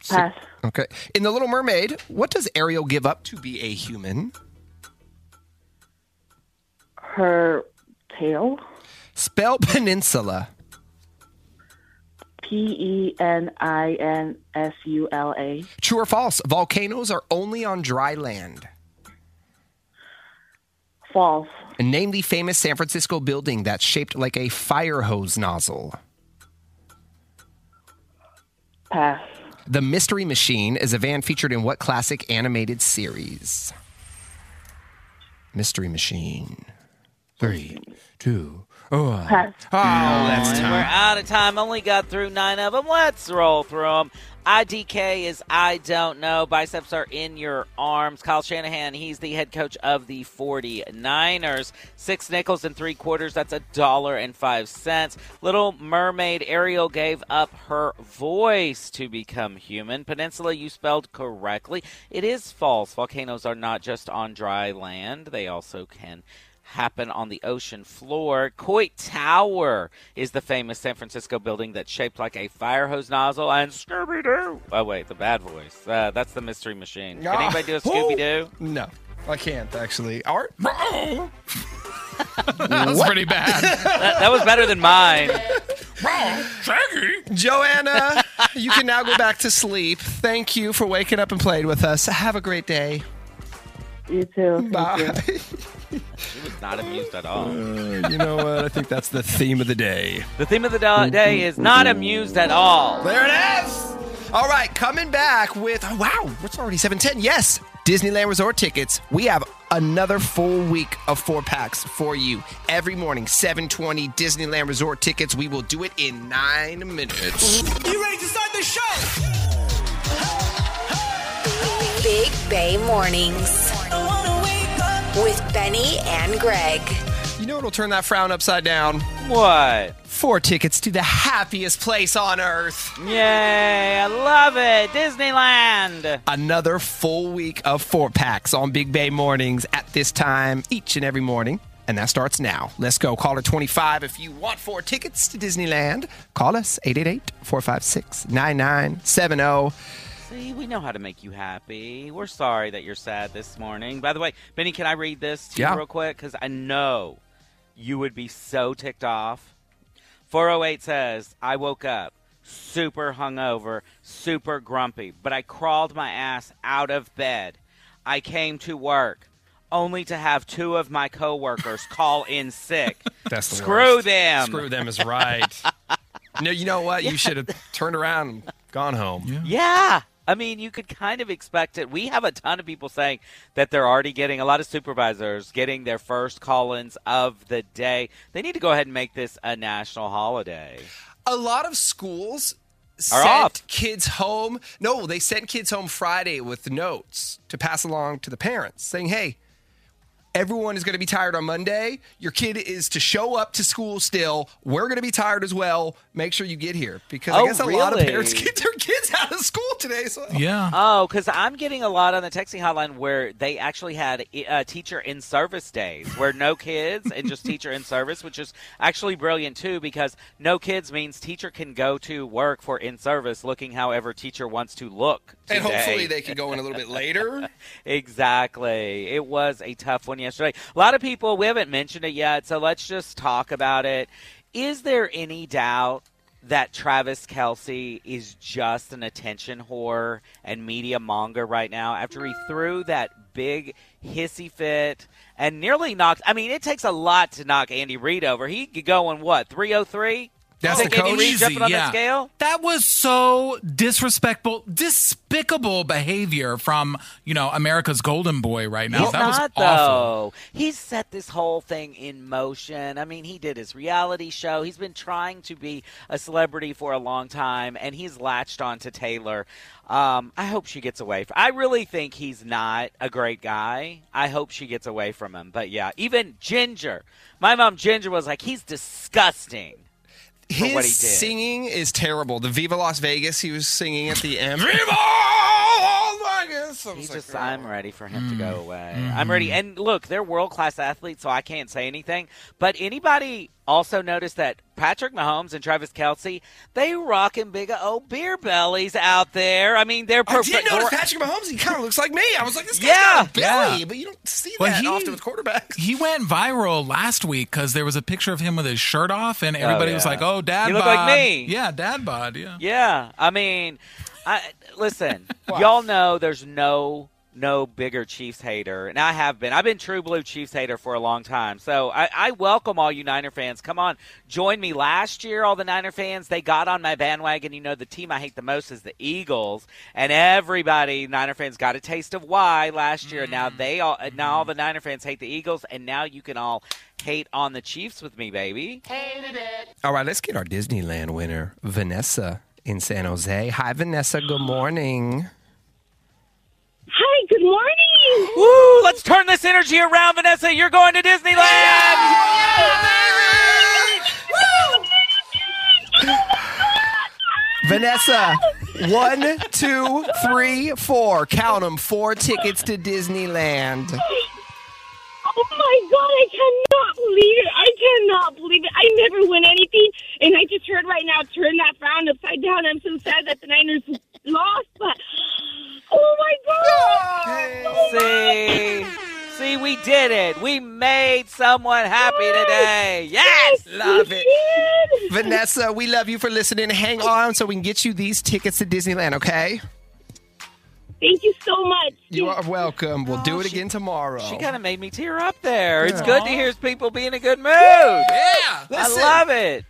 pass, Okay. In The Little Mermaid, what does Ariel give up to be a human? her tail, Spell peninsula. P E N I N S U L A, True or false? Volcanoes are only on dry land. false, And name the famous San Francisco building that's shaped like a fire hose nozzle. pass, The Mystery Machine is a van featured in what classic animated series? Mystery Machine. Three, two, one. pass. Oh, that's And we're out of time. Only got through nine of them. Let's roll through them. IDK is I don't know. Biceps are in your arms. Kyle Shanahan, he's the head coach of the 49ers. Six nickels and three quarters. That's a dollar and five cents. Little Mermaid Ariel gave up her voice to become human. Peninsula, you spelled correctly. It is false. Volcanoes are not just on dry land, they also can happen on the ocean floor. Coit Tower is the famous San Francisco building that's shaped like a fire hose nozzle. And Scooby Doo. Oh, wait, the bad voice. Uh, that's the Mystery Machine. Can anybody do a Scooby Doo? No, I can't actually. Art? That was pretty bad. that, that was better than mine. Wrong. Shaggy. Joanna, you can now go back to sleep. Thank you for waking up and playing with us. Have a great day. You too. Thank Bye. You. She was not amused at all. Uh, you know what? I think that's the theme of the day. The theme of the da- day is not amused at all. There it is. All right, coming back with oh, wow, it's already seven ten. Yes, Disneyland Resort tickets. We have another full week of four packs for you every morning. Seven twenty Disneyland Resort tickets. We will do it in nine minutes. You ready to start the show? Big Bay Mornings. With Benny and Greg. You know what'll turn that frown upside down? What? Four tickets to the happiest place on earth. Yay, I love it. Disneyland. Another full week of four packs on Big Bay mornings at this time each and every morning. and that starts now. Let's go. Caller 25 if you want four tickets to Disneyland. Call us 888 456 9970. See, we know how to make you happy. We're sorry that you're sad this morning. By the way, Benny, can I read this to Yeah. you real quick? Because I know you would be so ticked off. 408 says, I woke up super hungover, super grumpy, but I crawled my ass out of bed. I came to work only to have two of my coworkers call in sick. That's the Screw worst. them. Screw them is right. no, you know what? You should have turned around and gone home. Yeah. I mean, you could kind of expect it. We have a ton of people saying that they're already getting a lot of supervisors getting their first call-ins of the day. They need to go ahead and make this a national holiday. A lot of schools sent off. kids home. No, they sent kids home Friday with notes to pass along to the parents saying, hey, everyone is going to be tired on Monday. Your kid is to show up to school still. We're going to be tired as well. Make sure you get here. Because I Oh, guess a lot of parents get their kids out of school today. So. Yeah. Oh, because I'm getting a lot on the texting hotline where they actually had uh, teacher in service days, where no kids and just teacher in service, which is actually brilliant too, because no kids means teacher can go to work for in service, looking however teacher wants to look. And hopefully they can go in a little bit later. Exactly. It was a tough one yesterday. A lot of people, we haven't mentioned it yet, so let's just talk about it. Is there any doubt that Travis Kelce is just an attention whore and media monger right now after he threw that big hissy fit and nearly knocked? I mean, it takes a lot to knock Andy Reid over. He could go in what, 303? That's the coach? Reid jumping on yeah. that scale? That was so disrespectful, despicable behavior from you know America's golden boy right now. He's that was not awful. though. He's set this whole thing in motion. I mean, he did his reality show. He's been trying to be a celebrity for a long time, and he's latched on to Taylor. Um, I hope she gets away. From, I really think he's not a great guy. I hope she gets away from him. But yeah, even Ginger, my mom Ginger was like, he's disgusting. For His what he did. singing is terrible. The Viva Las Vegas he was singing at the end. Viva Las Vegas. I was He's like, just, I'm ready for him to Mm. go away. I'm ready. And look, they're world class athletes, so I can't say anything. But anybody also notice that Patrick Mahomes and Travis Kelce, they rocking big old beer bellies out there. I mean, they're I perfect. did notice Patrick Mahomes. He kind of looks like me. I was like, this guy's Yeah. got a belly, Yeah. but you don't see Well, that he- often with quarterbacks. He went viral last week because there was a picture of him with his shirt off, and oh, everybody was yeah. like, "Oh, dad You look bod." like me. Yeah, dad bod. Yeah. Yeah, I mean, I listen. y'all know there's no no bigger Chiefs hater, and I have been. I've been true blue Chiefs hater for a long time. So I, I welcome all you Niner fans. Come on, join me. Last year, all the Niner fans they got on my bandwagon. You know, the team I hate the most is the Eagles, and everybody Niner fans got a taste of why last year. Now mm-hmm. they all now all mm-hmm. the Niner fans hate the Eagles, and now you can all hate on the Chiefs with me, baby. All right, let's get our Disneyland winner, Vanessa in San Jose. Hi, Vanessa. Good morning. Hi, good morning. Woo! Let's turn this energy around, Vanessa. You're going to Disneyland. Vanessa, one, two, three, four. Count them. Four tickets to Disneyland. Oh my god, I cannot believe it. I cannot believe it. I never win anything. And I just heard right now, turn that frown upside down. I'm so sad that the Niners lost, but oh my god. See, see, we did it. We made someone happy today. Yes, Love it. Vanessa, we love you for listening. Hang on so we can get you these tickets to Disneyland, okay? Thank you so much. You are welcome. We'll do it oh, again tomorrow. She kind of made me tear up there. It's good to hear people be in a good mood. Yeah, I love it.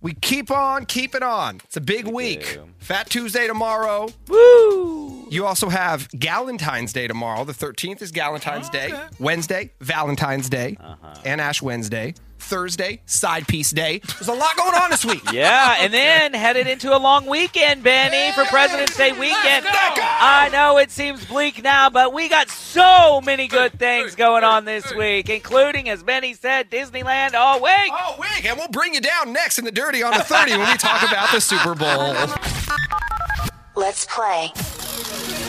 We keep on keeping on. It's a big week. Fat Tuesday tomorrow. Woo! You also have Galentine's Day tomorrow. The 13th is Galentine's oh, Day. Wednesday, Valentine's Day. Uh-huh. And Ash Wednesday. Thursday, Side Piece Day. There's a lot going on this week. Yeah, and then headed into a long weekend, Benny, for President's Day weekend. I know it seems bleak now, but we got so many good things going on this week, including, as Benny said, Disneyland all week. Oh, week. And we'll bring you down next in the Dirty on the 30 when we talk about the Super Bowl. Let's play.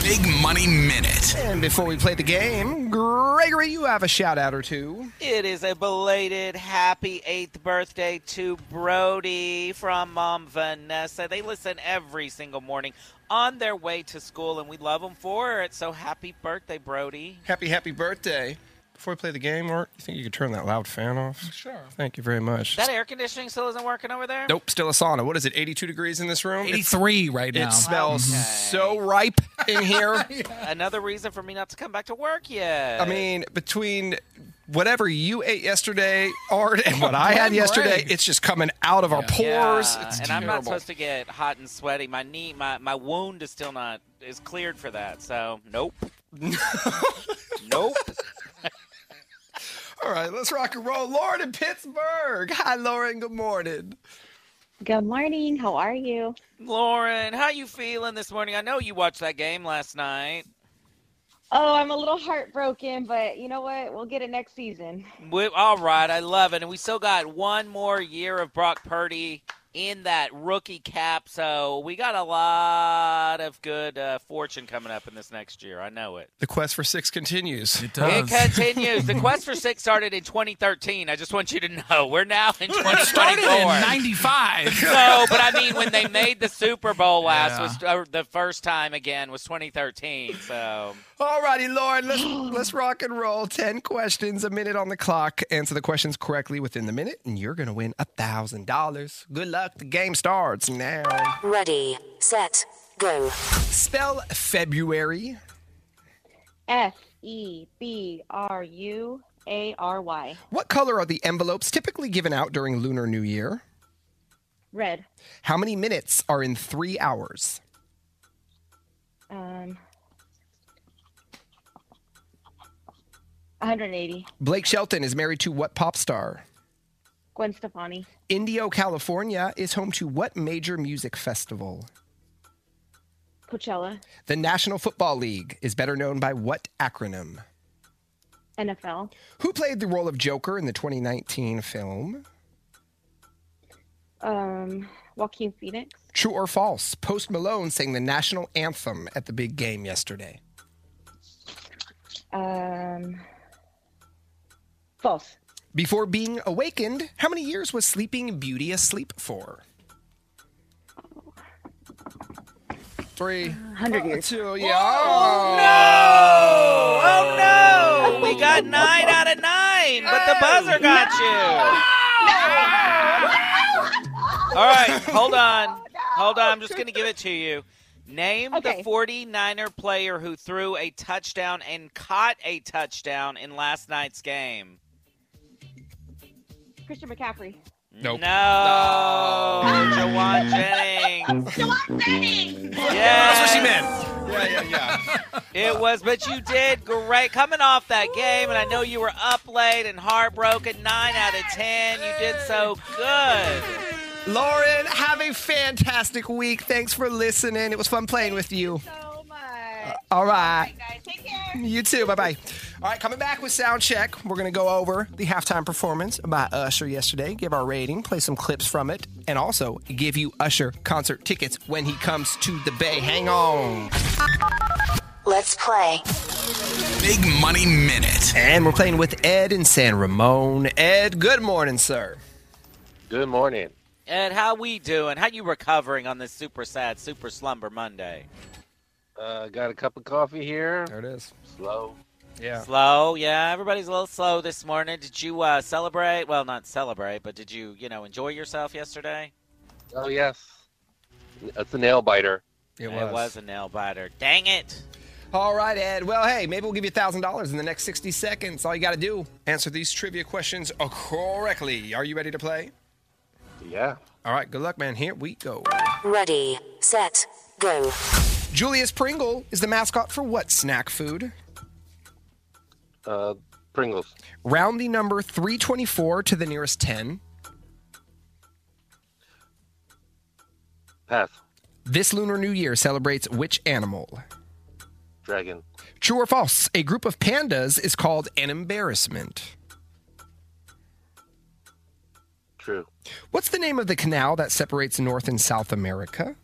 Big Money Minute. And before we play the game, Gregory, you have a shout out or two. It is a belated happy eighth birthday to Brody from Mom Vanessa. They listen every single morning on their way to school, and we love them for it. So happy birthday, Brody. Happy, happy birthday. Before we play the game, or you think you could turn that loud fan off? Sure. Thank you very much. That air conditioning still isn't working over there? Nope, still a sauna. What is it, 82 degrees in this room? It's- 83 right now. It smells so ripe in here. Another reason for me not to come back to work yet. I mean, between whatever you ate yesterday, Art, and what I had yesterday, it's just coming out of our pores. Yeah, It's and I'm not supposed to get hot and sweaty. My knee, my, my wound is still not is cleared for that. So nope, nope. All right, let's rock and roll. Lauren in Pittsburgh. Hi, Lauren. Good morning. Good morning. How are you? Lauren, how you feeling this morning? I know you watched that game last night. Oh, I'm a little heartbroken, but you know what? We'll get it next season. We, all right, I love it, and we still got one more year of Brock Purdy in that rookie cap, so we got a lot of good uh, fortune coming up in this next year. I know it. The quest for six continues. It does. It continues. The quest for six started in 2013. I just want you to know we're now in 2024. started in 95. No, but I mean when they made the Super Bowl last Yeah. was uh, the first time again was 2013. So All righty, Lauren, let's, let's rock and roll. 10 questions, a minute on the clock. Answer the questions correctly within the minute, and you're going to win a $1,000. Good luck. The game starts now. Ready, set, go. Spell February. F E B R U A R Y. What color are the envelopes typically given out during Lunar New Year? Red. How many minutes are in three hours? Um. 180. Blake Shelton is married to what pop star? Gwen Stefani. Indio, California is home to what major music festival? Coachella. The National Football League is better known by what acronym? NFL. Who played the role of Joker in the 2019 film? Um. Joaquin Phoenix. True or false? Post Malone sang the national anthem at the big game yesterday. Um. False. Before being awakened, how many years was Sleeping Beauty asleep for? Three. 100 years. Two, yeah. Oh, no! Oh no! We oh. got nine out of nine, but the buzzer got you. All right, hold on. Hold on. I'm just going to give it to you. Name the 49er player who threw a touchdown and caught a touchdown in last night's game. Christian McCaffrey. Nope. No, Jauan Jennings. Jauan Jennings. Yeah, That's what she meant. Yeah, yeah, yeah. It was, but you did great coming off that game, and I know you were up late and heartbroken. Nine out of ten, you did so good. Lauren, have a fantastic week. Thanks for listening. It was fun playing with you. So much. All right. guys. Take care. You too. Bye bye. All right, coming back with sound check. We're going to go over the halftime performance by Usher yesterday, give our rating, play some clips from it, and also give you Usher concert tickets when he comes to the Bay. Hang on. Let's play. Big Money Minute. And we're playing with Ed in San Ramon. Ed, good morning, sir. Good morning. Ed, how we doing? How you recovering on this super sad, super slumber Monday? Uh, got a cup of coffee here. There it is. Slow. Yeah. Slow, yeah. Everybody's a little slow this morning. Did you uh, celebrate? Well, not celebrate, but did you, you know, enjoy yourself yesterday? Oh yes, it's a nail biter. It It was a nail biter. Dang it! All right, Ed. Well, hey, maybe we'll give you $1,000 in the next 60 seconds. All you got to do, answer these trivia questions correctly. Are you ready to play? Yeah. All right, good luck, man. Here we go. Ready, set, go. Julius Pringle is the mascot for what snack food? Uh, Pringles. Round the number 324 to the nearest 10. Pass. This Lunar New Year celebrates which animal? Dragon. True or false? A group of pandas is called an embarrassment. True. What's the name of the canal that separates North and South America?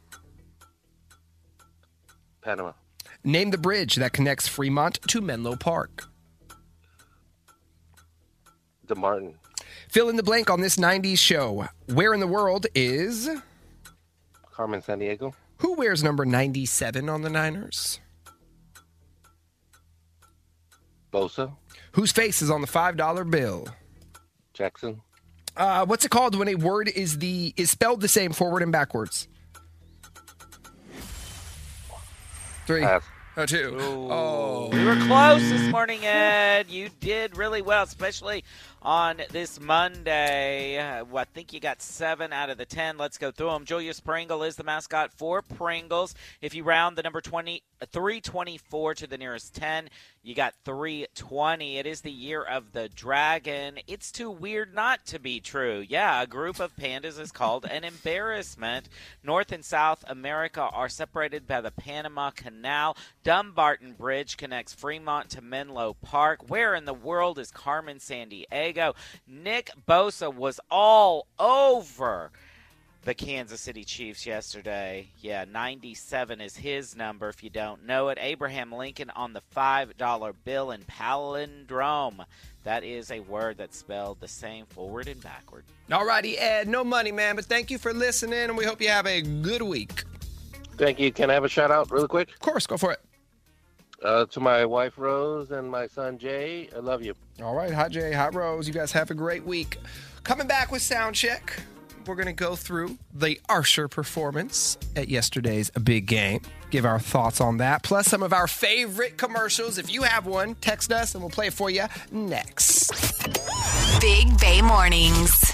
Panama. Name the bridge that connects Fremont to Menlo Park. Dumbarton. Fill in the blank on this 90s show. Where in the world is. Carmen Sandiego. Who wears number 97 on the Niners? Bosa. Whose face is on the $5 bill? Jackson. Uh, what's it called when a word is the is spelled the same forward and backwards? Three. Pass. Oh, two. Oh. We were close this morning, Ed. You did really well, especially on this Monday. Well, I think you got seven out of the ten. Let's go through them. Julius Pringle is the mascot for Pringles. If you round the number 20, uh, 324 to the nearest 10, you got 320. It is the year of the dragon. It's too weird not to be true. Yeah, a group of pandas is called an embarrassment. North and South America are separated by the Panama Canal. Dumbarton Bridge connects Fremont to Menlo Park. Where in the world is Carmen Sandiego? Nick Bosa was all over the Kansas City Chiefs yesterday. Yeah, 97 is his number if you don't know it. Abraham Lincoln on the $5 bill in palindrome. That is a word that's spelled the same forward and backward. Alrighty, Ed. No money, man, but thank you for listening, and we hope you have a good week. Thank you. Can I have a shout out really quick? Of course, go for it. Uh, to my wife Rose and my son Jay, I love you. All right, hi Jay, hi Rose. You guys have a great week. Coming back with sound check. We're going to go through the Usher performance at yesterday's big game. Give our thoughts on that, plus some of our favorite commercials. If you have one, text us and we'll play it for you next. Big Bay Mornings.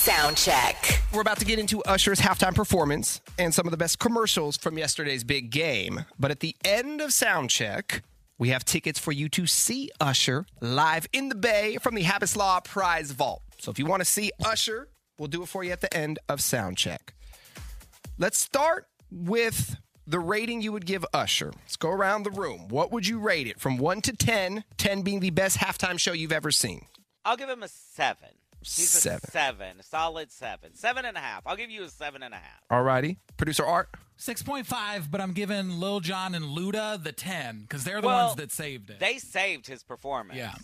Sound check. We're about to get into Usher's halftime performance and some of the best commercials from yesterday's big game. But at the end of sound check, we have tickets for you to see Usher live in the Bay from the Habits Law Prize Vault. So if you want to see Usher, we'll do it for you at the end of sound check. Let's start with the rating you would give Usher. Let's go around the room. What would you rate it from 1 to 10, 10 being the best halftime show you've ever seen? I'll give him a seven. He's Seven. a seven, solid seven, seven and a half. I'll give you a seven and a half. Alrighty. Producer Art? 6.5, but I'm giving Lil Jon and Luda the 10 because they're the Well, ones that saved it. They saved his performance. Yeah.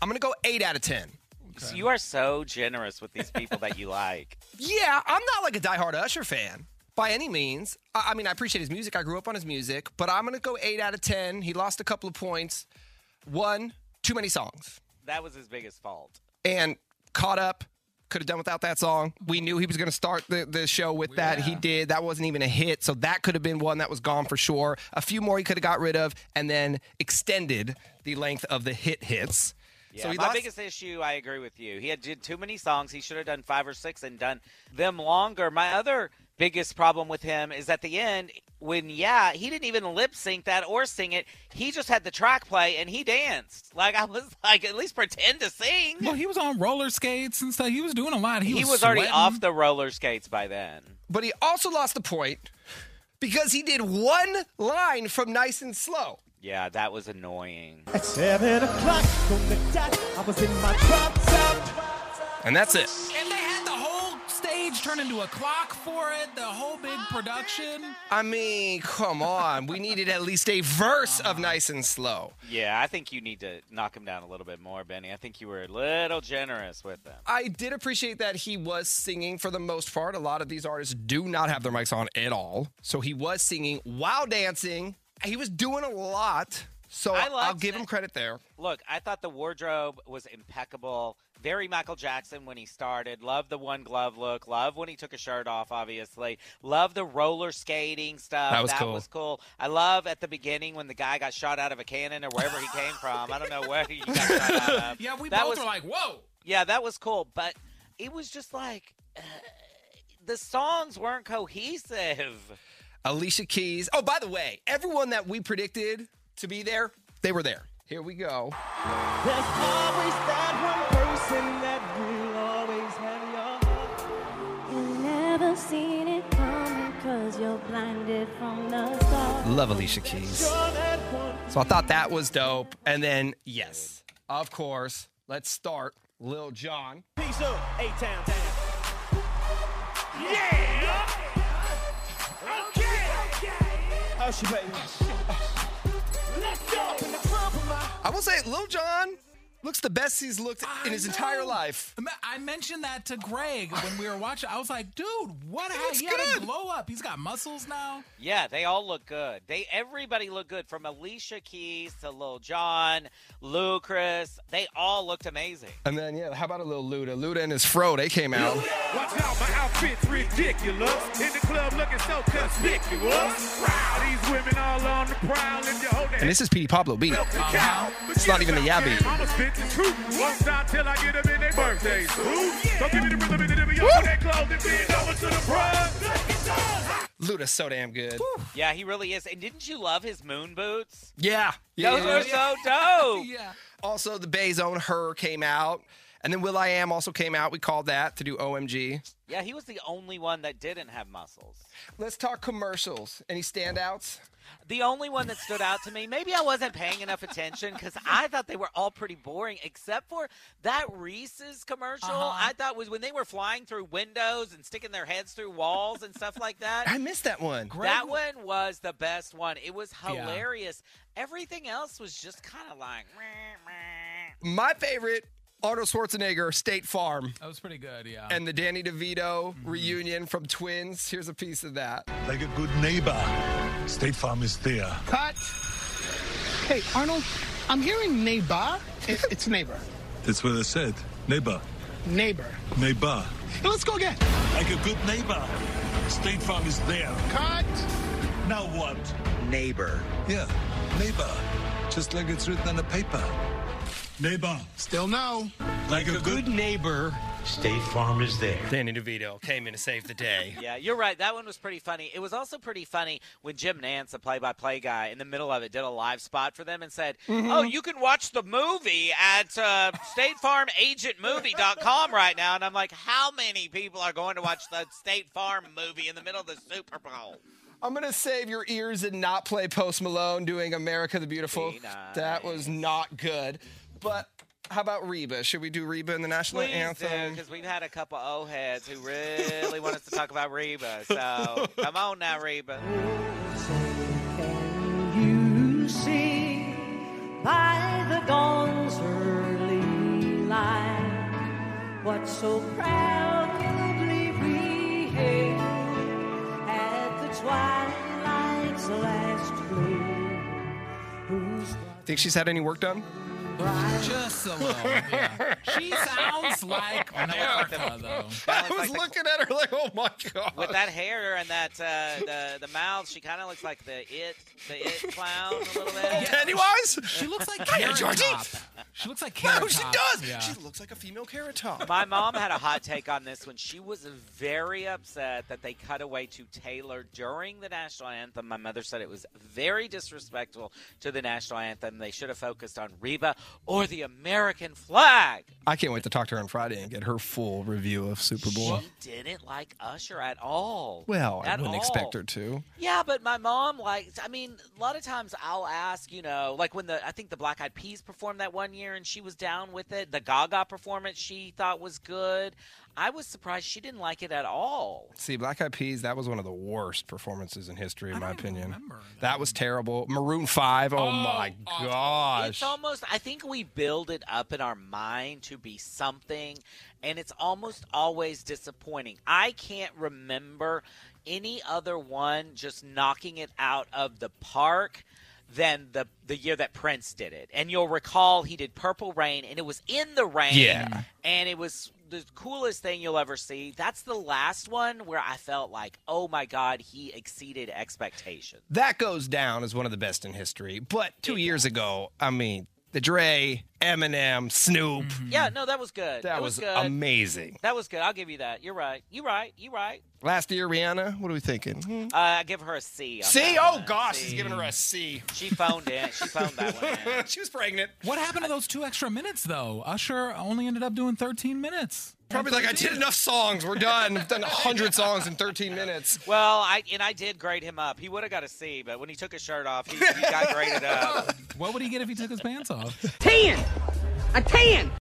I'm going to go 8 out of 10. So you are so generous with these people that you like. Yeah, I'm not like a diehard Usher fan by any means. I, I mean, I appreciate his music. I grew up on his music, but I'm going to go 8 out of 10. He lost a couple of points. One, too many songs. That was his biggest fault. And caught up. Could have done without that song. We knew he was going to start the, the show with that. He did. That wasn't even a hit. So that could have been one that was gone for sure. A few more he could have got rid of and then extended the length of the hit hits. Yeah, so he my lost. biggest issue, I agree with you. He had did too many songs. He should have done five or six and done them longer. My other biggest problem with him is at the end when yeah he didn't even lip sync that or sing it. He just had the track play and he danced. Like I was like at least pretend to sing. Well, he was on roller skates and stuff. He was doing a lot. He, He, was, was, already off the roller skates by then. But he also lost the point because he did one line from Nice and Slow. Yeah, that was annoying. At seven o'clock on the dot, I was in my drop top. And that's it. And stage turn into a clock for it, the whole big production. I mean, come on. We needed at least a verse of uh-huh. Nice and Slow. Yeah, I think you need to knock him down a little bit more, Benny. I think you were a little generous with them. I did appreciate that he was singing for the most part. A lot of these artists do not have their mics on at all. So he was singing while dancing. He was doing a lot. So I I'll liked give him credit there. Look, I thought the wardrobe was impeccable. Very Michael Jackson when he started. Love the one glove look. Love when he took a shirt off, obviously. Love the roller skating stuff. That was cool. was cool. I love at the beginning when the guy got shot out of a cannon or wherever he came from. I don't know where he got shot out of. Yeah, we That both was- were like, whoa. Yeah, that was cool. But it was just like uh, the songs weren't cohesive. Alicia Keys. Oh, by the way, everyone that we predicted to be there, they were there. Here we go. Seen it coming cause you're blinded from the start. Love Alicia Keys. You're that one. So I thought that was dope. And then, yes, of course, let's start Lil Jon. Peace up, A-Town Town. Yeah! Okay! Usher, baby. Let's go. In the club with my I will say, Lil Jon looks the best he's looked in his entire life. I mentioned that to Greg when we were watching. I was like, dude, what? How, looks he had a good. glow up. He's got muscles now. Yeah, they all look good. They everybody looked good from Alicia Keys to Lil Jon, Lucas. They all looked amazing. And then, yeah, how about a little Luda? Luda and his fro, they came out. Watch out, my outfit's ridiculous. In the club looking so conspicuous. Wow, these women all on the prowl. If And this is Petey Pablo beat. It's not even the yeah beat. I'ma spit the truth. Won't stop till I get them in their birthdays. Ooh, So give me the rhythm and the rhythm. Y'all that clothes and bend over to the front. Luda's so damn good. Yeah, he really is. And didn't you love his moon boots? Yeah. Those were so dope. yeah. Also, the Bay's own H.E.R. came out. And then will.i.am also came out. We called that to do OMG. Yeah, he was the only one that didn't have muscles. Let's talk commercials. Any standouts? The only one that stood out to me, maybe I wasn't paying enough attention because I thought they were all pretty boring, except for that Reese's commercial. Uh-huh. I thought was when they were flying through windows and sticking their heads through walls and stuff like that. I missed that one. that one was the best one. It was Yeah. hilarious. Everything else was just kind of like. My favorite, Arnold Schwarzenegger, State Farm. That was pretty good, yeah. And the Danny DeVito reunion from Twins. Here's a piece of that. Like a good neighbor, State Farm is there. Cut. Hey, Arnold, I'm hearing neighbor. It- It's neighbor. That's what I said. Neighbor. Neighbor. Neighbor. Hey, let's go again. Like a good neighbor, State Farm is there. Cut. Now what? Neighbor. Yeah, neighbor. Just like it's written on the paper. Neighbor. Still no. Like a good neighbor, State Farm is there. Danny DeVito came in to save the day. Yeah, you're right. That one was pretty funny. It was also pretty funny when Jim Nantz, the play-by-play guy, in the middle of it, did a live spot for them and said, Mm-hmm. "Oh, you can watch the movie at uh, StateFarmAgentMovie.com right now." And I'm like, "How many people are going to watch the State Farm movie in the middle of the Super Bowl?" I'm gonna save your ears and not play Post Malone doing America the Beautiful. That was not good. But how about Reba? Should we do Reba in the national Please anthem? because we've had a couple O heads who really want us to talk about Reba. So come on now, Reba. You see by the dawn's early light what so proudly we hailed at the twilight's last gleam. Whose Think she's had any work done? Just a little. Yeah. She sounds like America, though. I was looking at her like, oh my god. With that hair and that uh, the the mouth, she kind of looks like the it the it clown a little bit. Pennywise? She looks like Hiya, Carrot Georgie. Top. She looks like Carrot No, she Top. does. Yeah. She looks like a female carrot top. My mom had a hot take on this one. She was very upset that they cut away to Taylor during the national anthem. My mother said it was very disrespectful to the national anthem. They should have focused on Reba or the American flag. I can't wait to talk to her on Friday and get her full review of Super Bowl. She didn't like Usher at all. Well, I wouldn't all. expect her to. Yeah, but my mom likes. I mean, a lot of times I'll ask, you know, like when the I think the Black Eyed Peas performed that one year and she was down with it. The Gaga performance she thought was good. I was surprised she didn't like it at all. See, Black Eyed Peas, that was one of the worst performances in history, in my opinion. That was terrible. Maroon 5, oh, my gosh. It's almost. I think we build it up in our mind to be something, and it's almost always disappointing. I can't remember any other one just knocking it out of the park than the the year that Prince did it. And you'll recall he did Purple Rain, and it was in the rain. Yeah. And it was the coolest thing you'll ever see. That's the last one where I felt like, oh my God, he exceeded expectations. That goes down as one of the best in history. But two years ago, I mean, the Dre, Eminem, Snoop. Yeah, no, that was good. That It was good. amazing. That was good. I'll give you that. You're right. You're right. You're right. Last year, Rihanna, what are we thinking? Hmm. Uh, I give her a C. on C? that Oh, one. gosh, C. she's giving her a C. She phoned in. She phoned that one in. she was pregnant. What happened to those two extra minutes, though? Usher only ended up doing 13 minutes. Probably like, I did enough songs. We're done. I've done 100 songs in 13 minutes. Well, I and I did grade him up. He would have got a C, but when he took his shirt off, he, he got graded up. What would he get if he took his pants off? 10. A 10.